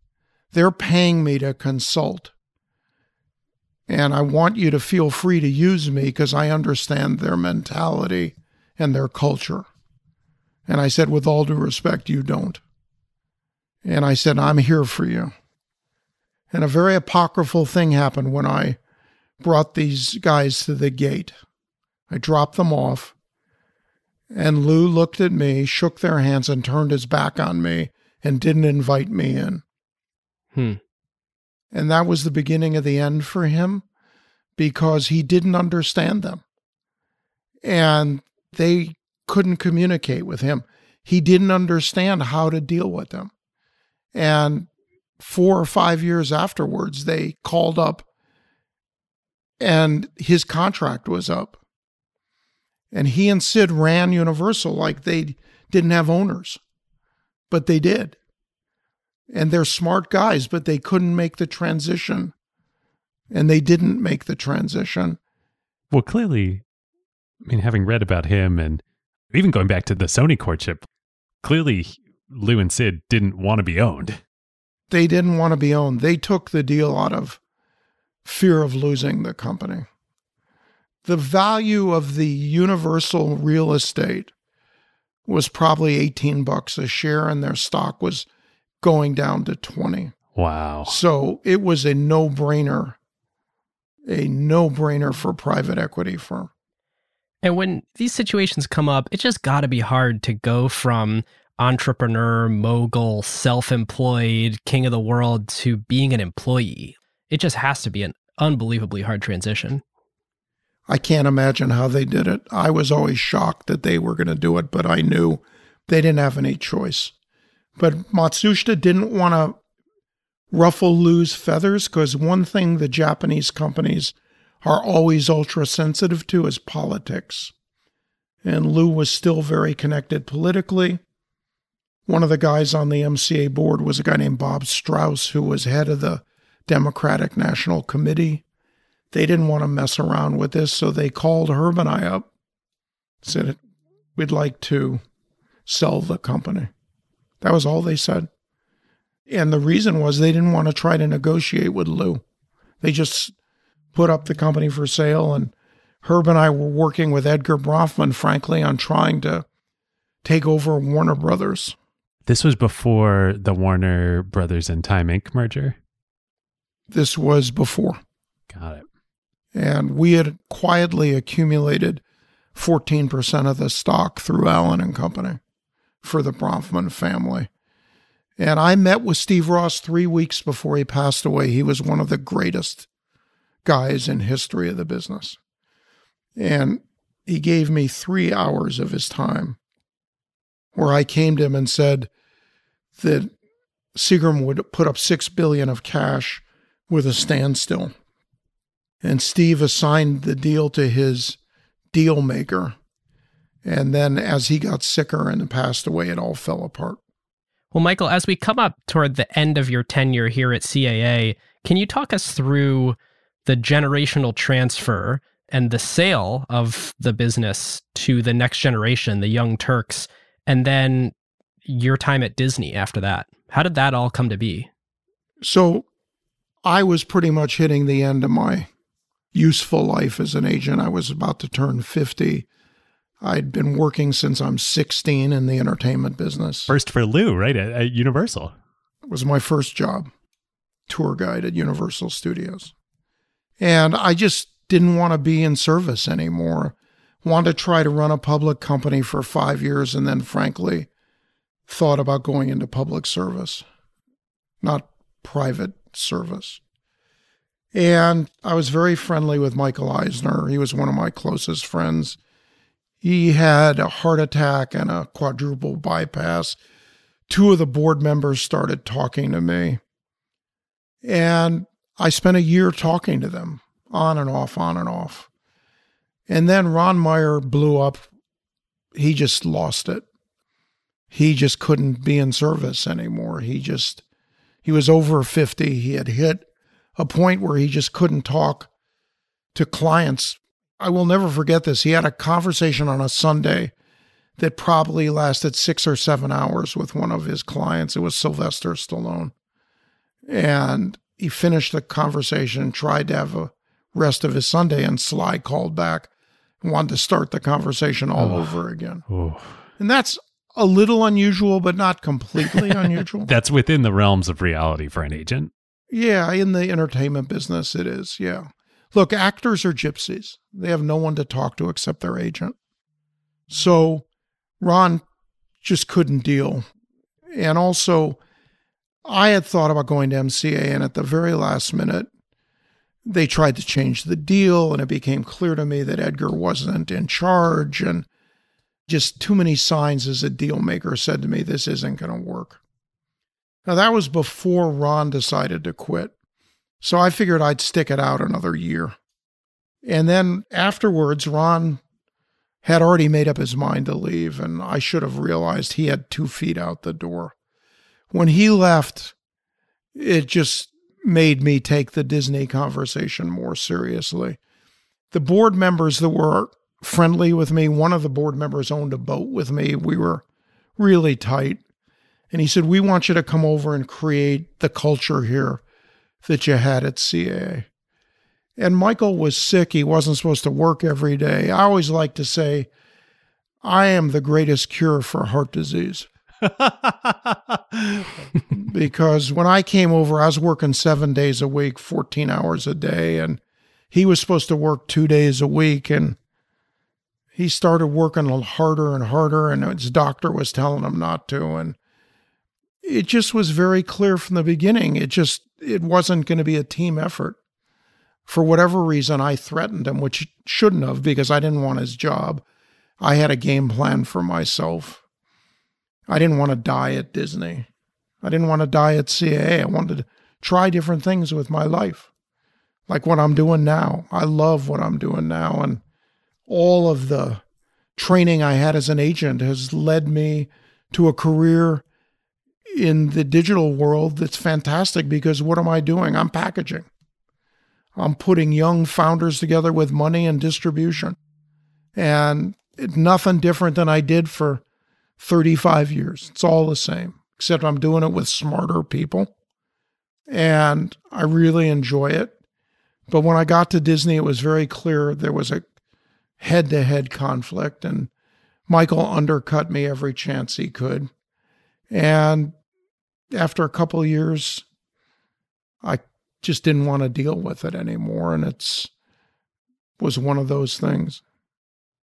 S2: they're paying me to consult. And I want you to feel free to use me because I understand their mentality and their culture. And I said, with all due respect, you don't. And I said, I'm here for you. And a very apocryphal thing happened when I brought these guys to the gate. I dropped them off, and Lew looked at me, shook their hands, and turned his back on me and didn't invite me in.
S4: Hmm.
S2: And that was the beginning of the end for him because he didn't understand them. And they couldn't communicate with him. He didn't understand how to deal with them. And four or five years afterwards, they called up and his contract was up. And he and Sid ran Universal like they didn't have owners, but they did. And they're smart guys, but they couldn't make the transition. And they didn't make the transition.
S1: Well, clearly, I mean, having read about him and even going back to the Sony courtship, clearly Lew and Sid didn't want to be owned.
S2: They didn't want to be owned. They took the deal out of fear of losing the company. The value of the universal real estate was probably 18 bucks a share and their stock was going down to 20.
S1: Wow.
S2: So it was a no brainer, a no brainer for private equity firm.
S4: And when these situations come up, it just got to be hard to go from entrepreneur, mogul, self employed, king of the world to being an employee. It just has to be an unbelievably hard transition.
S2: I can't imagine how they did it. I was always shocked that they were going to do it, but I knew they didn't have any choice. But Matsushita didn't want to ruffle Lew's feathers because one thing the Japanese companies are always ultra sensitive to is politics. And Lew was still very connected politically. One of the guys on the MCA board was a guy named Bob Strauss, who was head of the Democratic National Committee. They didn't want to mess around with this, so they called Herb and I up, said, We'd like to sell the company. That was all they said. And the reason was they didn't want to try to negotiate with Lew. They just put up the company for sale. And Herb and I were working with Edgar Bronfman, frankly, on trying to take over Warner Brothers.
S1: This was before the Warner Brothers and Time Inc. merger.
S2: This was before.
S1: Got it.
S2: And we had quietly accumulated 14% of the stock through Allen and Company for the Bronfman family. And I met with Steve Ross three weeks before he passed away. He was one of the greatest guys in history of the business. And he gave me three hours of his time where I came to him and said that Seagram would put up six billion of cash with a standstill. And Steve assigned the deal to his deal maker. And then as he got sicker and passed away, it all fell apart.
S4: Well, Michael, as we come up toward the end of your tenure here at CAA, can you talk us through the generational transfer and the sale of the business to the next generation, the young Turks, and then your time at Disney after that? How did that all come to be?
S2: So I was pretty much hitting the end of my useful life as an agent. I was about to turn 50. I'd been working since I'm 16 in the entertainment business.
S1: First for Lew, right? At, at Universal.
S2: It was my first job, tour guide at Universal Studios. And I just didn't want to be in service anymore. Wanted to try to run a public company for five years and then, frankly, thought about going into public service, not private service. And I was very friendly with Michael Eisner. He was one of my closest friends. He had a heart attack and a quadruple bypass. Two of the board members started talking to me. And I spent a year talking to them on and off, on and off. And then Ron Meyer blew up. He just lost it. He just couldn't be in service anymore. He just, he was over 50. He had hit a point where he just couldn't talk to clients I will never forget this. He had a conversation on a Sunday that probably lasted six or seven hours with one of his clients. It was Sylvester Stallone. And he finished the conversation, tried to have a rest of his Sunday, and Sly called back and wanted to start the conversation all oh. over again. Oh. And that's a little unusual, but not completely unusual.
S1: that's within the realms of reality for an agent.
S2: Yeah, in the entertainment business, it is. Yeah. Look, actors are gypsies. They have no one to talk to except their agent. So Ron just couldn't deal. And also, I had thought about going to MCA, and at the very last minute, they tried to change the deal, and it became clear to me that Edgar wasn't in charge. And just too many signs as a deal maker said to me, this isn't going to work. Now, that was before Ron decided to quit. So I figured I'd stick it out another year. And then afterwards, Ron had already made up his mind to leave, and I should have realized he had two feet out the door. When he left, it just made me take the Disney conversation more seriously. The board members that were friendly with me, one of the board members owned a boat with me. We were really tight. And he said, We want you to come over and create the culture here that you had at CAA. And Michael was sick. He wasn't supposed to work every day. I always like to say, I am the greatest cure for heart disease because when I came over, I was working seven days a week, 14 hours a day, and he was supposed to work two days a week. And he started working harder and harder, and his doctor was telling him not to. And it just was very clear from the beginning. It just, it wasn't going to be a team effort. For whatever reason, I threatened him, which shouldn't have because I didn't want his job. I had a game plan for myself. I didn't want to die at Disney. I didn't want to die at CAA. I wanted to try different things with my life, like what I'm doing now. I love what I'm doing now. And all of the training I had as an agent has led me to a career in the digital world that's fantastic because what am I doing? I'm packaging. I'm putting young founders together with money and distribution. And it's nothing different than I did for 35 years. It's all the same, except I'm doing it with smarter people. And I really enjoy it. But when I got to Disney, it was very clear there was a head to head conflict, and Michael undercut me every chance he could. And after a couple years, I just didn't want to deal with it anymore. And it's was one of those things.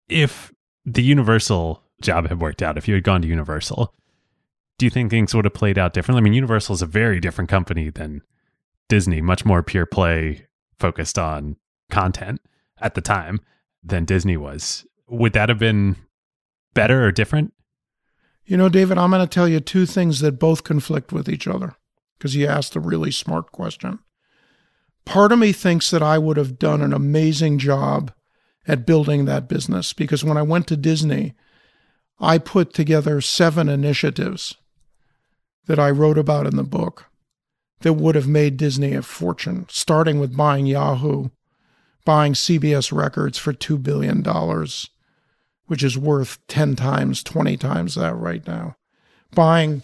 S1: If the Universal job had worked out, if you had gone to Universal, do you think things would have played out differently? I mean, Universal is a very different company than Disney, much more pure play focused on content at the time than Disney was. Would that have been better or different?
S2: You know, David, I'm going to tell you two things that both conflict with each other because you asked a really smart question. Part of me thinks that I would have done an amazing job at building that business because when I went to Disney, I put together seven initiatives that I wrote about in the book that would have made Disney a fortune, starting with buying Yahoo, buying CBS Records for $2 billion, which is worth 10 times, 20 times that right now, buying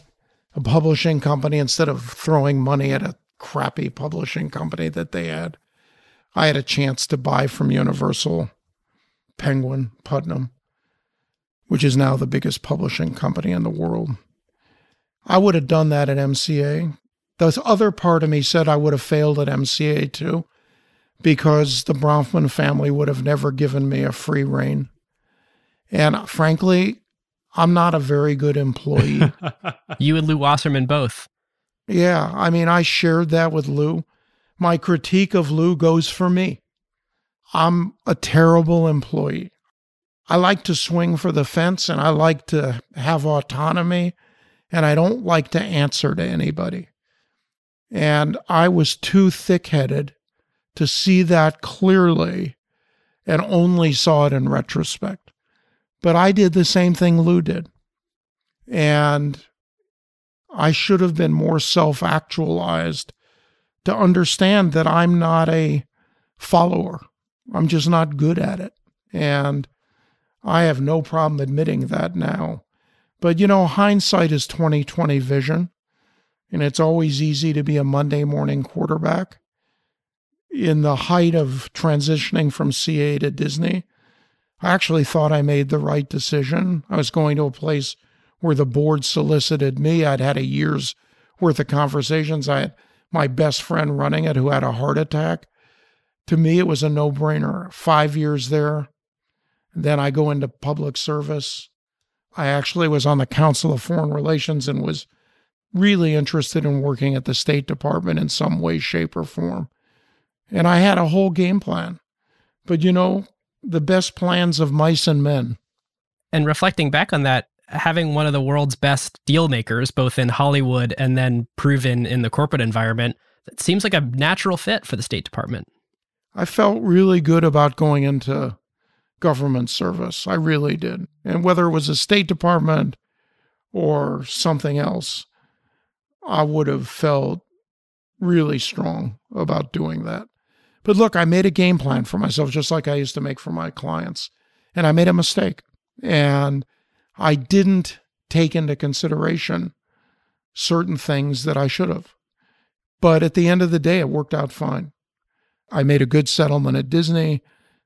S2: a publishing company instead of throwing money at a crappy publishing company that they had. I had a chance to buy from Universal Penguin Putnam, which is now the biggest publishing company in the world. I would have done that at MCA. The other part of me said I would have failed at MCA too, because the Bronfman family would have never given me a free rein. And frankly, I'm not a very good employee.
S4: you and Lew Wasserman both.
S2: Yeah, I mean, I shared that with Lew. My critique of Lew goes for me. I'm a terrible employee. I like to swing for the fence and I like to have autonomy and I don't like to answer to anybody. And I was too thick headed to see that clearly and only saw it in retrospect. But I did the same thing Lew did. And I should have been more self actualized to understand that I'm not a follower. I'm just not good at it. And I have no problem admitting that now. But you know, hindsight is 2020 vision, and it's always easy to be a Monday morning quarterback. In the height of transitioning from CA to Disney, I actually thought I made the right decision. I was going to a place where the board solicited me. I'd had a year's worth of conversations. I had my best friend running it who had a heart attack. To me, it was a no brainer. Five years there. Then I go into public service. I actually was on the Council of Foreign Relations and was really interested in working at the State Department in some way, shape, or form. And I had a whole game plan. But you know, the best plans of mice and men.
S4: And reflecting back on that, having one of the world's best deal makers, both in Hollywood and then proven in the corporate environment, that seems like a natural fit for the State Department.
S2: I felt really good about going into government service. I really did. And whether it was a State Department or something else, I would have felt really strong about doing that. But look, I made a game plan for myself, just like I used to make for my clients. And I made a mistake. And I didn't take into consideration certain things that I should have. But at the end of the day, it worked out fine. I made a good settlement at Disney,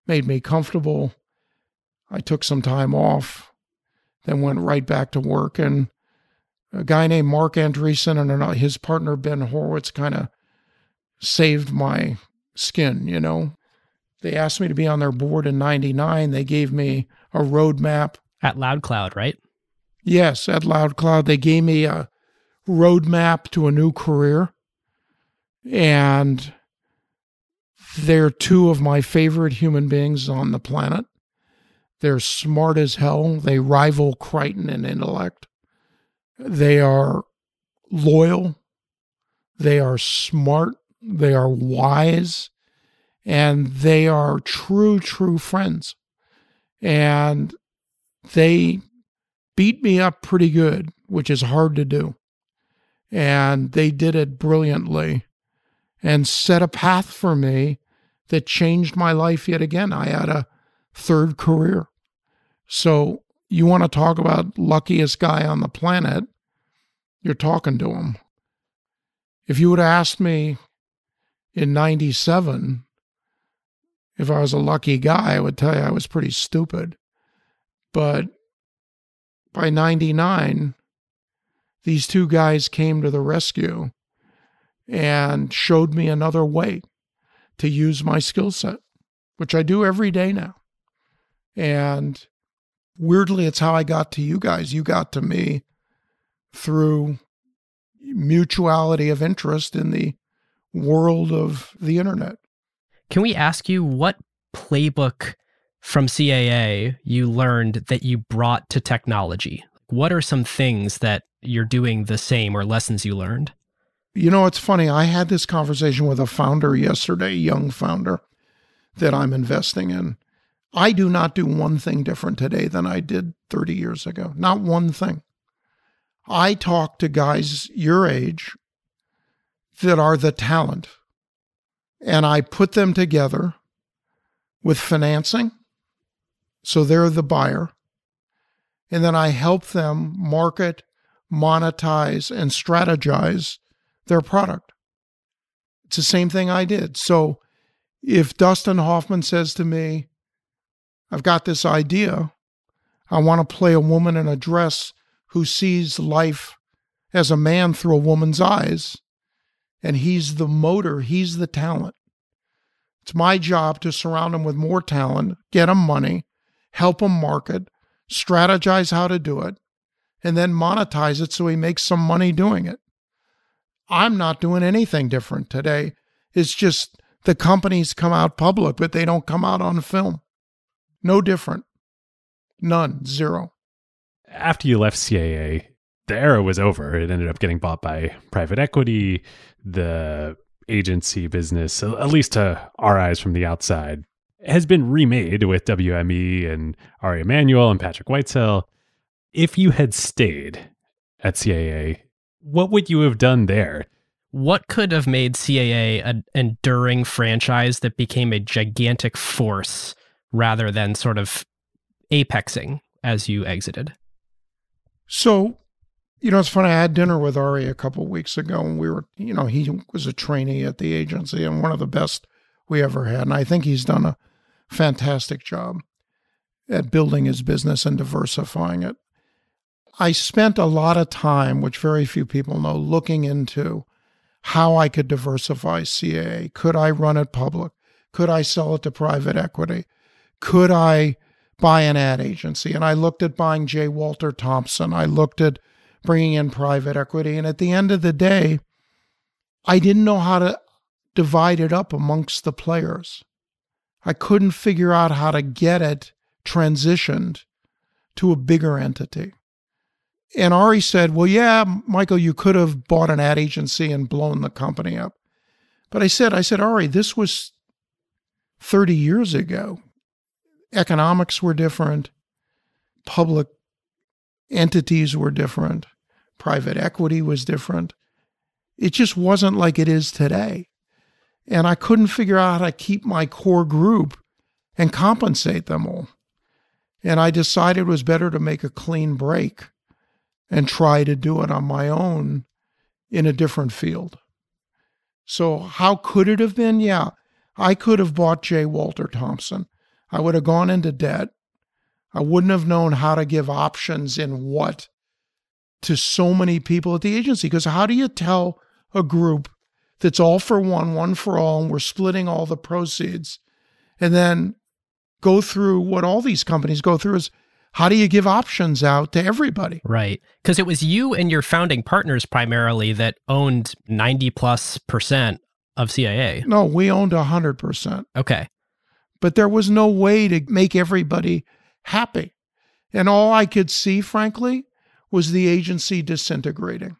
S2: made me comfortable. I took some time off. then went right back to work. And a guy named Marc Andreessen and his partner Ben Horowitz kind of saved my skin, you know. They asked me to be on their board in 99. They gave me a roadmap.
S4: At LoudCloud, right?
S2: Yes, at LoudCloud. They gave me a roadmap to a new career. And they're two of my favorite human beings on the planet. They're smart as hell. They rival Crichton in intellect. They are loyal. They are smart. They are wise. And they are true, true friends. And they beat me up pretty good, which is hard to do. And they did it brilliantly and set a path for me that changed my life yet again. I had a third career. So, you want to talk about luckiest guy on the planet, you're talking to him. If you would have asked me in 97 if I was a lucky guy, I would tell you I was pretty stupid. But by 99, these two guys came to the rescue and showed me another way to use my skill set, which I do every day now. And weirdly, it's how I got to you guys. You got to me through mutuality of interest in the world of the internet.
S4: Can we ask you what playbook from CAA you learned that you brought to technology? What are some things that you're doing the same or lessons you learned?
S2: You know, it's funny. I had this conversation with a founder yesterday, young founder that I'm investing in. I do not do one thing different today than I did 30 years ago. Not one thing. I talk to guys your age that are the talent, and I put them together with financing. So they're the buyer. And then I help them market, monetize, and strategize their product. It's the same thing I did. So if Dustin Hoffman says to me, I've got this idea, I want to play a woman in a dress who sees life as a man through a woman's eyes, and he's the motor, he's the talent. It's my job to surround him with more talent, get him money, help him market, strategize how to do it, and then monetize it so he makes some money doing it. I'm not doing anything different today. It's just the companies come out public, but they don't come out on film. No different. None. Zero.
S1: After you left CAA, the era was over. It ended up getting bought by private equity. The agency business, at least to our eyes from the outside, has been remade with WME and Ari Emanuel and Patrick Whitesell. If you had stayed at CAA, what would you have done there?
S4: What could have made CAA an enduring franchise that became a gigantic force rather than sort of apexing as you exited?
S2: So, you know, it's funny. I had dinner with Ari a couple weeks ago, and we were, you know, he was a trainee at the agency and one of the best we ever had. And I think he's done a fantastic job at building his business and diversifying it. I spent a lot of time, which very few people know, looking into how I could diversify CAA. Could I run it public? Could I sell it to private equity? Could I buy an ad agency? And I looked at buying J. Walter Thompson. I looked at bringing in private equity. And at the end of the day, I didn't know how to divide it up amongst the players. I couldn't figure out how to get it transitioned to a bigger entity. And Ari said, Well, yeah, Michael, you could have bought an ad agency and blown the company up. But I said, I said, Ari, this was 30 years ago. Economics were different, public entities were different, private equity was different. It just wasn't like it is today. And I couldn't figure out how to keep my core group and compensate them all. And I decided it was better to make a clean break and try to do it on my own in a different field. So, how could it have been? Yeah, I could have bought J. Walter Thompson. I would have gone into debt. I wouldn't have known how to give options in what to so many people at the agency. Because how do you tell a group that's all for one, one for all, and we're splitting all the proceeds, and then go through what all these companies go through is how do you give options out to everybody?
S4: Right. Because it was you and your founding partners primarily that owned 90 plus percent of CAA.
S2: No, we owned 100%.
S4: Okay.
S2: But there was no way to make everybody happy. And all I could see, frankly, was the agency disintegrating.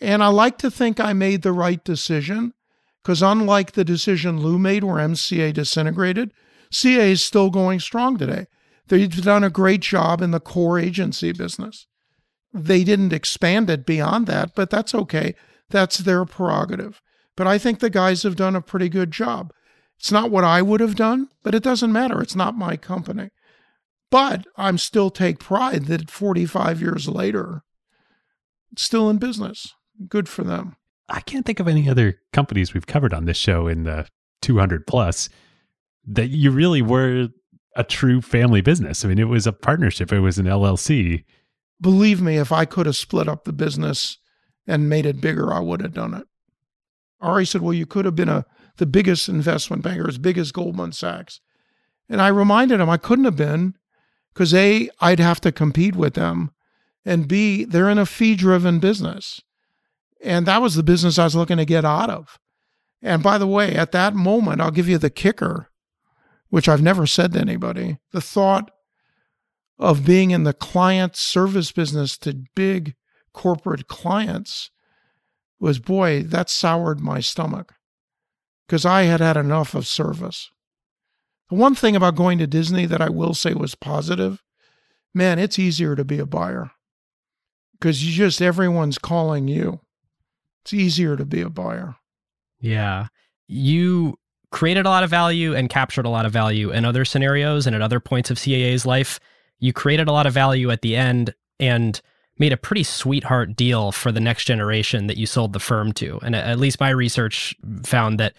S2: And I like to think I made the right decision because, unlike the decision Lew made where MCA disintegrated, CA is still going strong today. They've done a great job in the core agency business. They didn't expand it beyond that, but that's okay. That's their prerogative. But I think the guys have done a pretty good job. It's not what I would have done, but it doesn't matter. It's not my company. But I'm still take pride that 45 years later, still in business. Good for them.
S1: I can't think of any other companies we've covered on this show in the 200 plus that you really were a true family business. I mean, it was a partnership, it was an LLC.
S2: Believe me, if I could have split up the business and made it bigger, I would have done it. Ari said, Well, you could have been a the biggest investment banker, as big as Goldman Sachs. And I reminded him I couldn't have been because A, I'd have to compete with them. And B, they're in a fee driven business. And that was the business I was looking to get out of. And by the way, at that moment, I'll give you the kicker, which I've never said to anybody. The thought of being in the client service business to big corporate clients was, boy, that soured my stomach because I had had enough of service. One thing about going to Disney that I will say was positive man, it's easier to be a buyer because you just, everyone's calling you. It's easier to be a buyer.
S4: Yeah. You created a lot of value and captured a lot of value in other scenarios and at other points of CAA's life. You created a lot of value at the end and made a pretty sweetheart deal for the next generation that you sold the firm to. And at least my research found that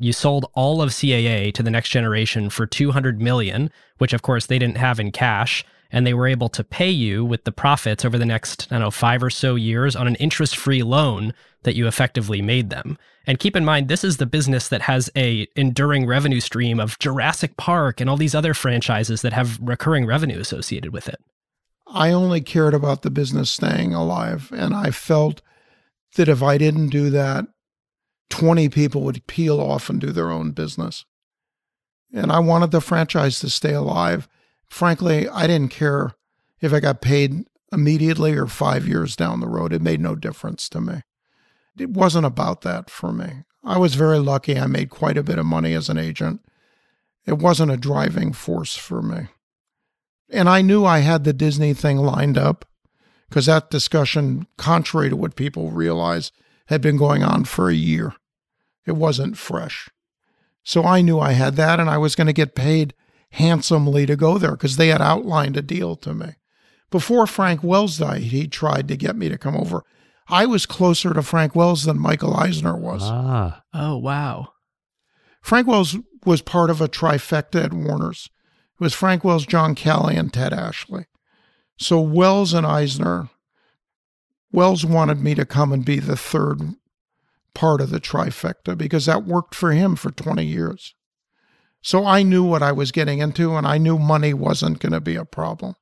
S4: you sold all of CAA to the next generation for 200 million, which of course they didn't have in cash, and they were able to pay you with the profits over the next, I don't know, 5 or so years on an interest-free loan that you effectively made them. And keep in mind this is the business that has a enduring revenue stream of Jurassic Park and all these other franchises that have recurring revenue associated with it.
S2: I only cared about the business staying alive and I felt that if I didn't do that 20 people would peel off and do their own business. And I wanted the franchise to stay alive. Frankly, I didn't care if I got paid immediately or five years down the road. It made no difference to me. It wasn't about that for me. I was very lucky. I made quite a bit of money as an agent. It wasn't a driving force for me. And I knew I had the Disney thing lined up because that discussion, contrary to what people realize, had been going on for a year. It wasn't fresh. So I knew I had that and I was going to get paid handsomely to go there because they had outlined a deal to me. Before Frank Wells died, he tried to get me to come over. I was closer to Frank Wells than Michael Eisner was.
S1: Ah.
S4: Oh, wow.
S2: Frank Wells was part of a trifecta at Warner's. It was Frank Wells, John Calley, and Ted Ashley. So Wells and Eisner, Wells wanted me to come and be the third part of the trifecta because that worked for him for 20 years. So I knew what I was getting into and I knew money wasn't going to be a problem.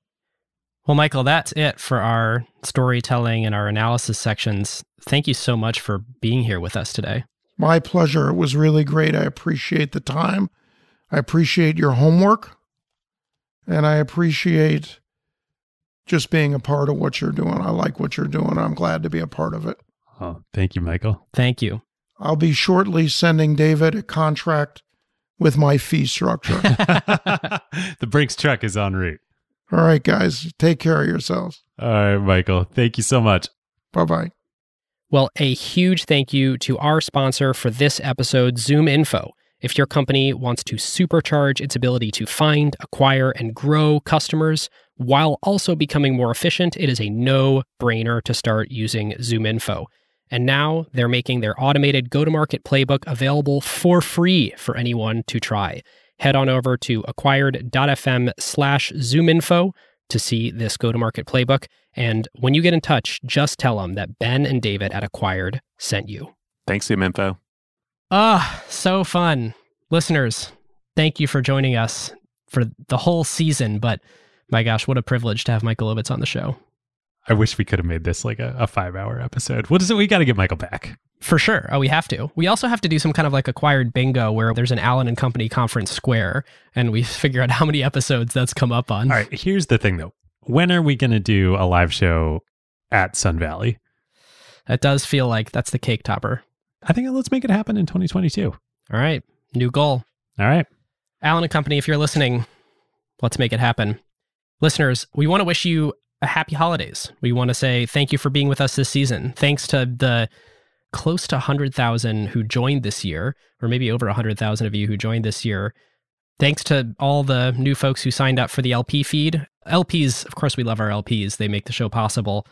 S4: Well, Michael, that's it for our storytelling and our analysis sections. Thank you so much for being here with us today.
S2: My pleasure. It was really great. I appreciate the time. I appreciate your homework. And I appreciate just being a part of what you're doing. I like what you're doing. I'm glad to be a part of it.
S1: Oh, thank you, Michael.
S4: Thank you.
S2: I'll be shortly sending David a contract with my fee structure.
S1: the Brinks truck is en route.
S2: All right, guys, take care of yourselves.
S1: All right, Michael. Thank you so much.
S2: Bye bye.
S4: Well, a huge thank you to our sponsor for this episode, ZoomInfo. If your company wants to supercharge its ability to find, acquire, and grow customers while also becoming more efficient, it is a no brainer to start using ZoomInfo. And now they're making their automated go to market playbook available for free for anyone to try. head on over to acquired.fm slash zoominfo to see this go to market playbook. And when you get in touch, just tell them that Ben and David at Acquired sent you.
S5: Thanks, ZoomInfo.
S4: Ah, so fun. Listeners, thank you for joining us for the whole season. But my gosh, what a privilege to have Michael Ovitz on the show.
S1: I wish we could have made this like a, a five hour episode. What is it? We got to get Michael back.
S4: For sure. Oh, we have to. We also have to do some kind of like acquired bingo where there's an Allen and Company conference square and we figure out how many episodes that's come up on.
S1: All right. Here's the thing though. When are we going to do a live show at Sun Valley?
S4: That does feel like that's the cake topper.
S1: I think let's make it happen in 2022.
S4: All right. New goal.
S1: All right.
S4: Allen and Company, if you're listening, let's make it happen. Listeners, we want to wish you a happy holidays. We want to say thank you for being with us this season. Thanks to the close to 100,000 who joined this year, or maybe over 100,000 of you who joined this year. Thanks to all the new folks who signed up for the LP feed. LPs, of course, we love our LPs. They make the show possible.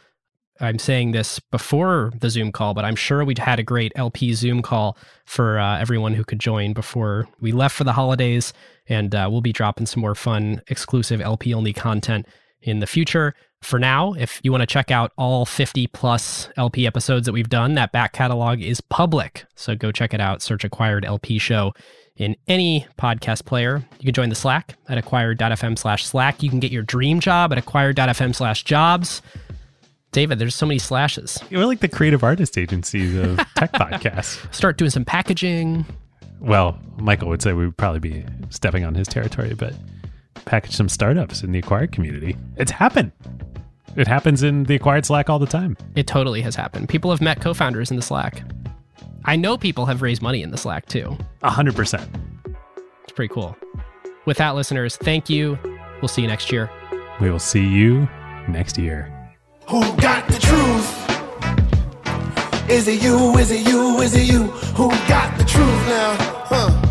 S4: I'm saying this before the Zoom call, but I'm sure we'd had a great LP Zoom call for uh, everyone who could join before we left for the holidays. And uh, we'll be dropping some more fun, exclusive LP only content in the future. For now, if you want to check out all 50 plus LP episodes that we've done, that back catalog is public. So go check it out. Search Acquired LP Show in any podcast player. You can join the Slack at acquired.fm slash Slack. You can get your dream job at acquired.fm slash jobs. David, there's so many slashes.
S1: We're like the creative artist agencies of tech podcasts.
S4: Start doing some packaging.
S1: Well, Michael would say we would probably be stepping on his territory, but package some startups in the acquired community. It's happened. It happens in the acquired Slack all the time.
S4: It totally has happened. People have met co founders in the Slack. I know people have raised money in the Slack too.
S1: A hundred percent.
S4: It's pretty cool. With that, listeners, thank you. We'll see you next year.
S1: We will see you next year.
S3: Who got the truth? Is it you? Is it you? Is it you? Who got the truth now? Huh?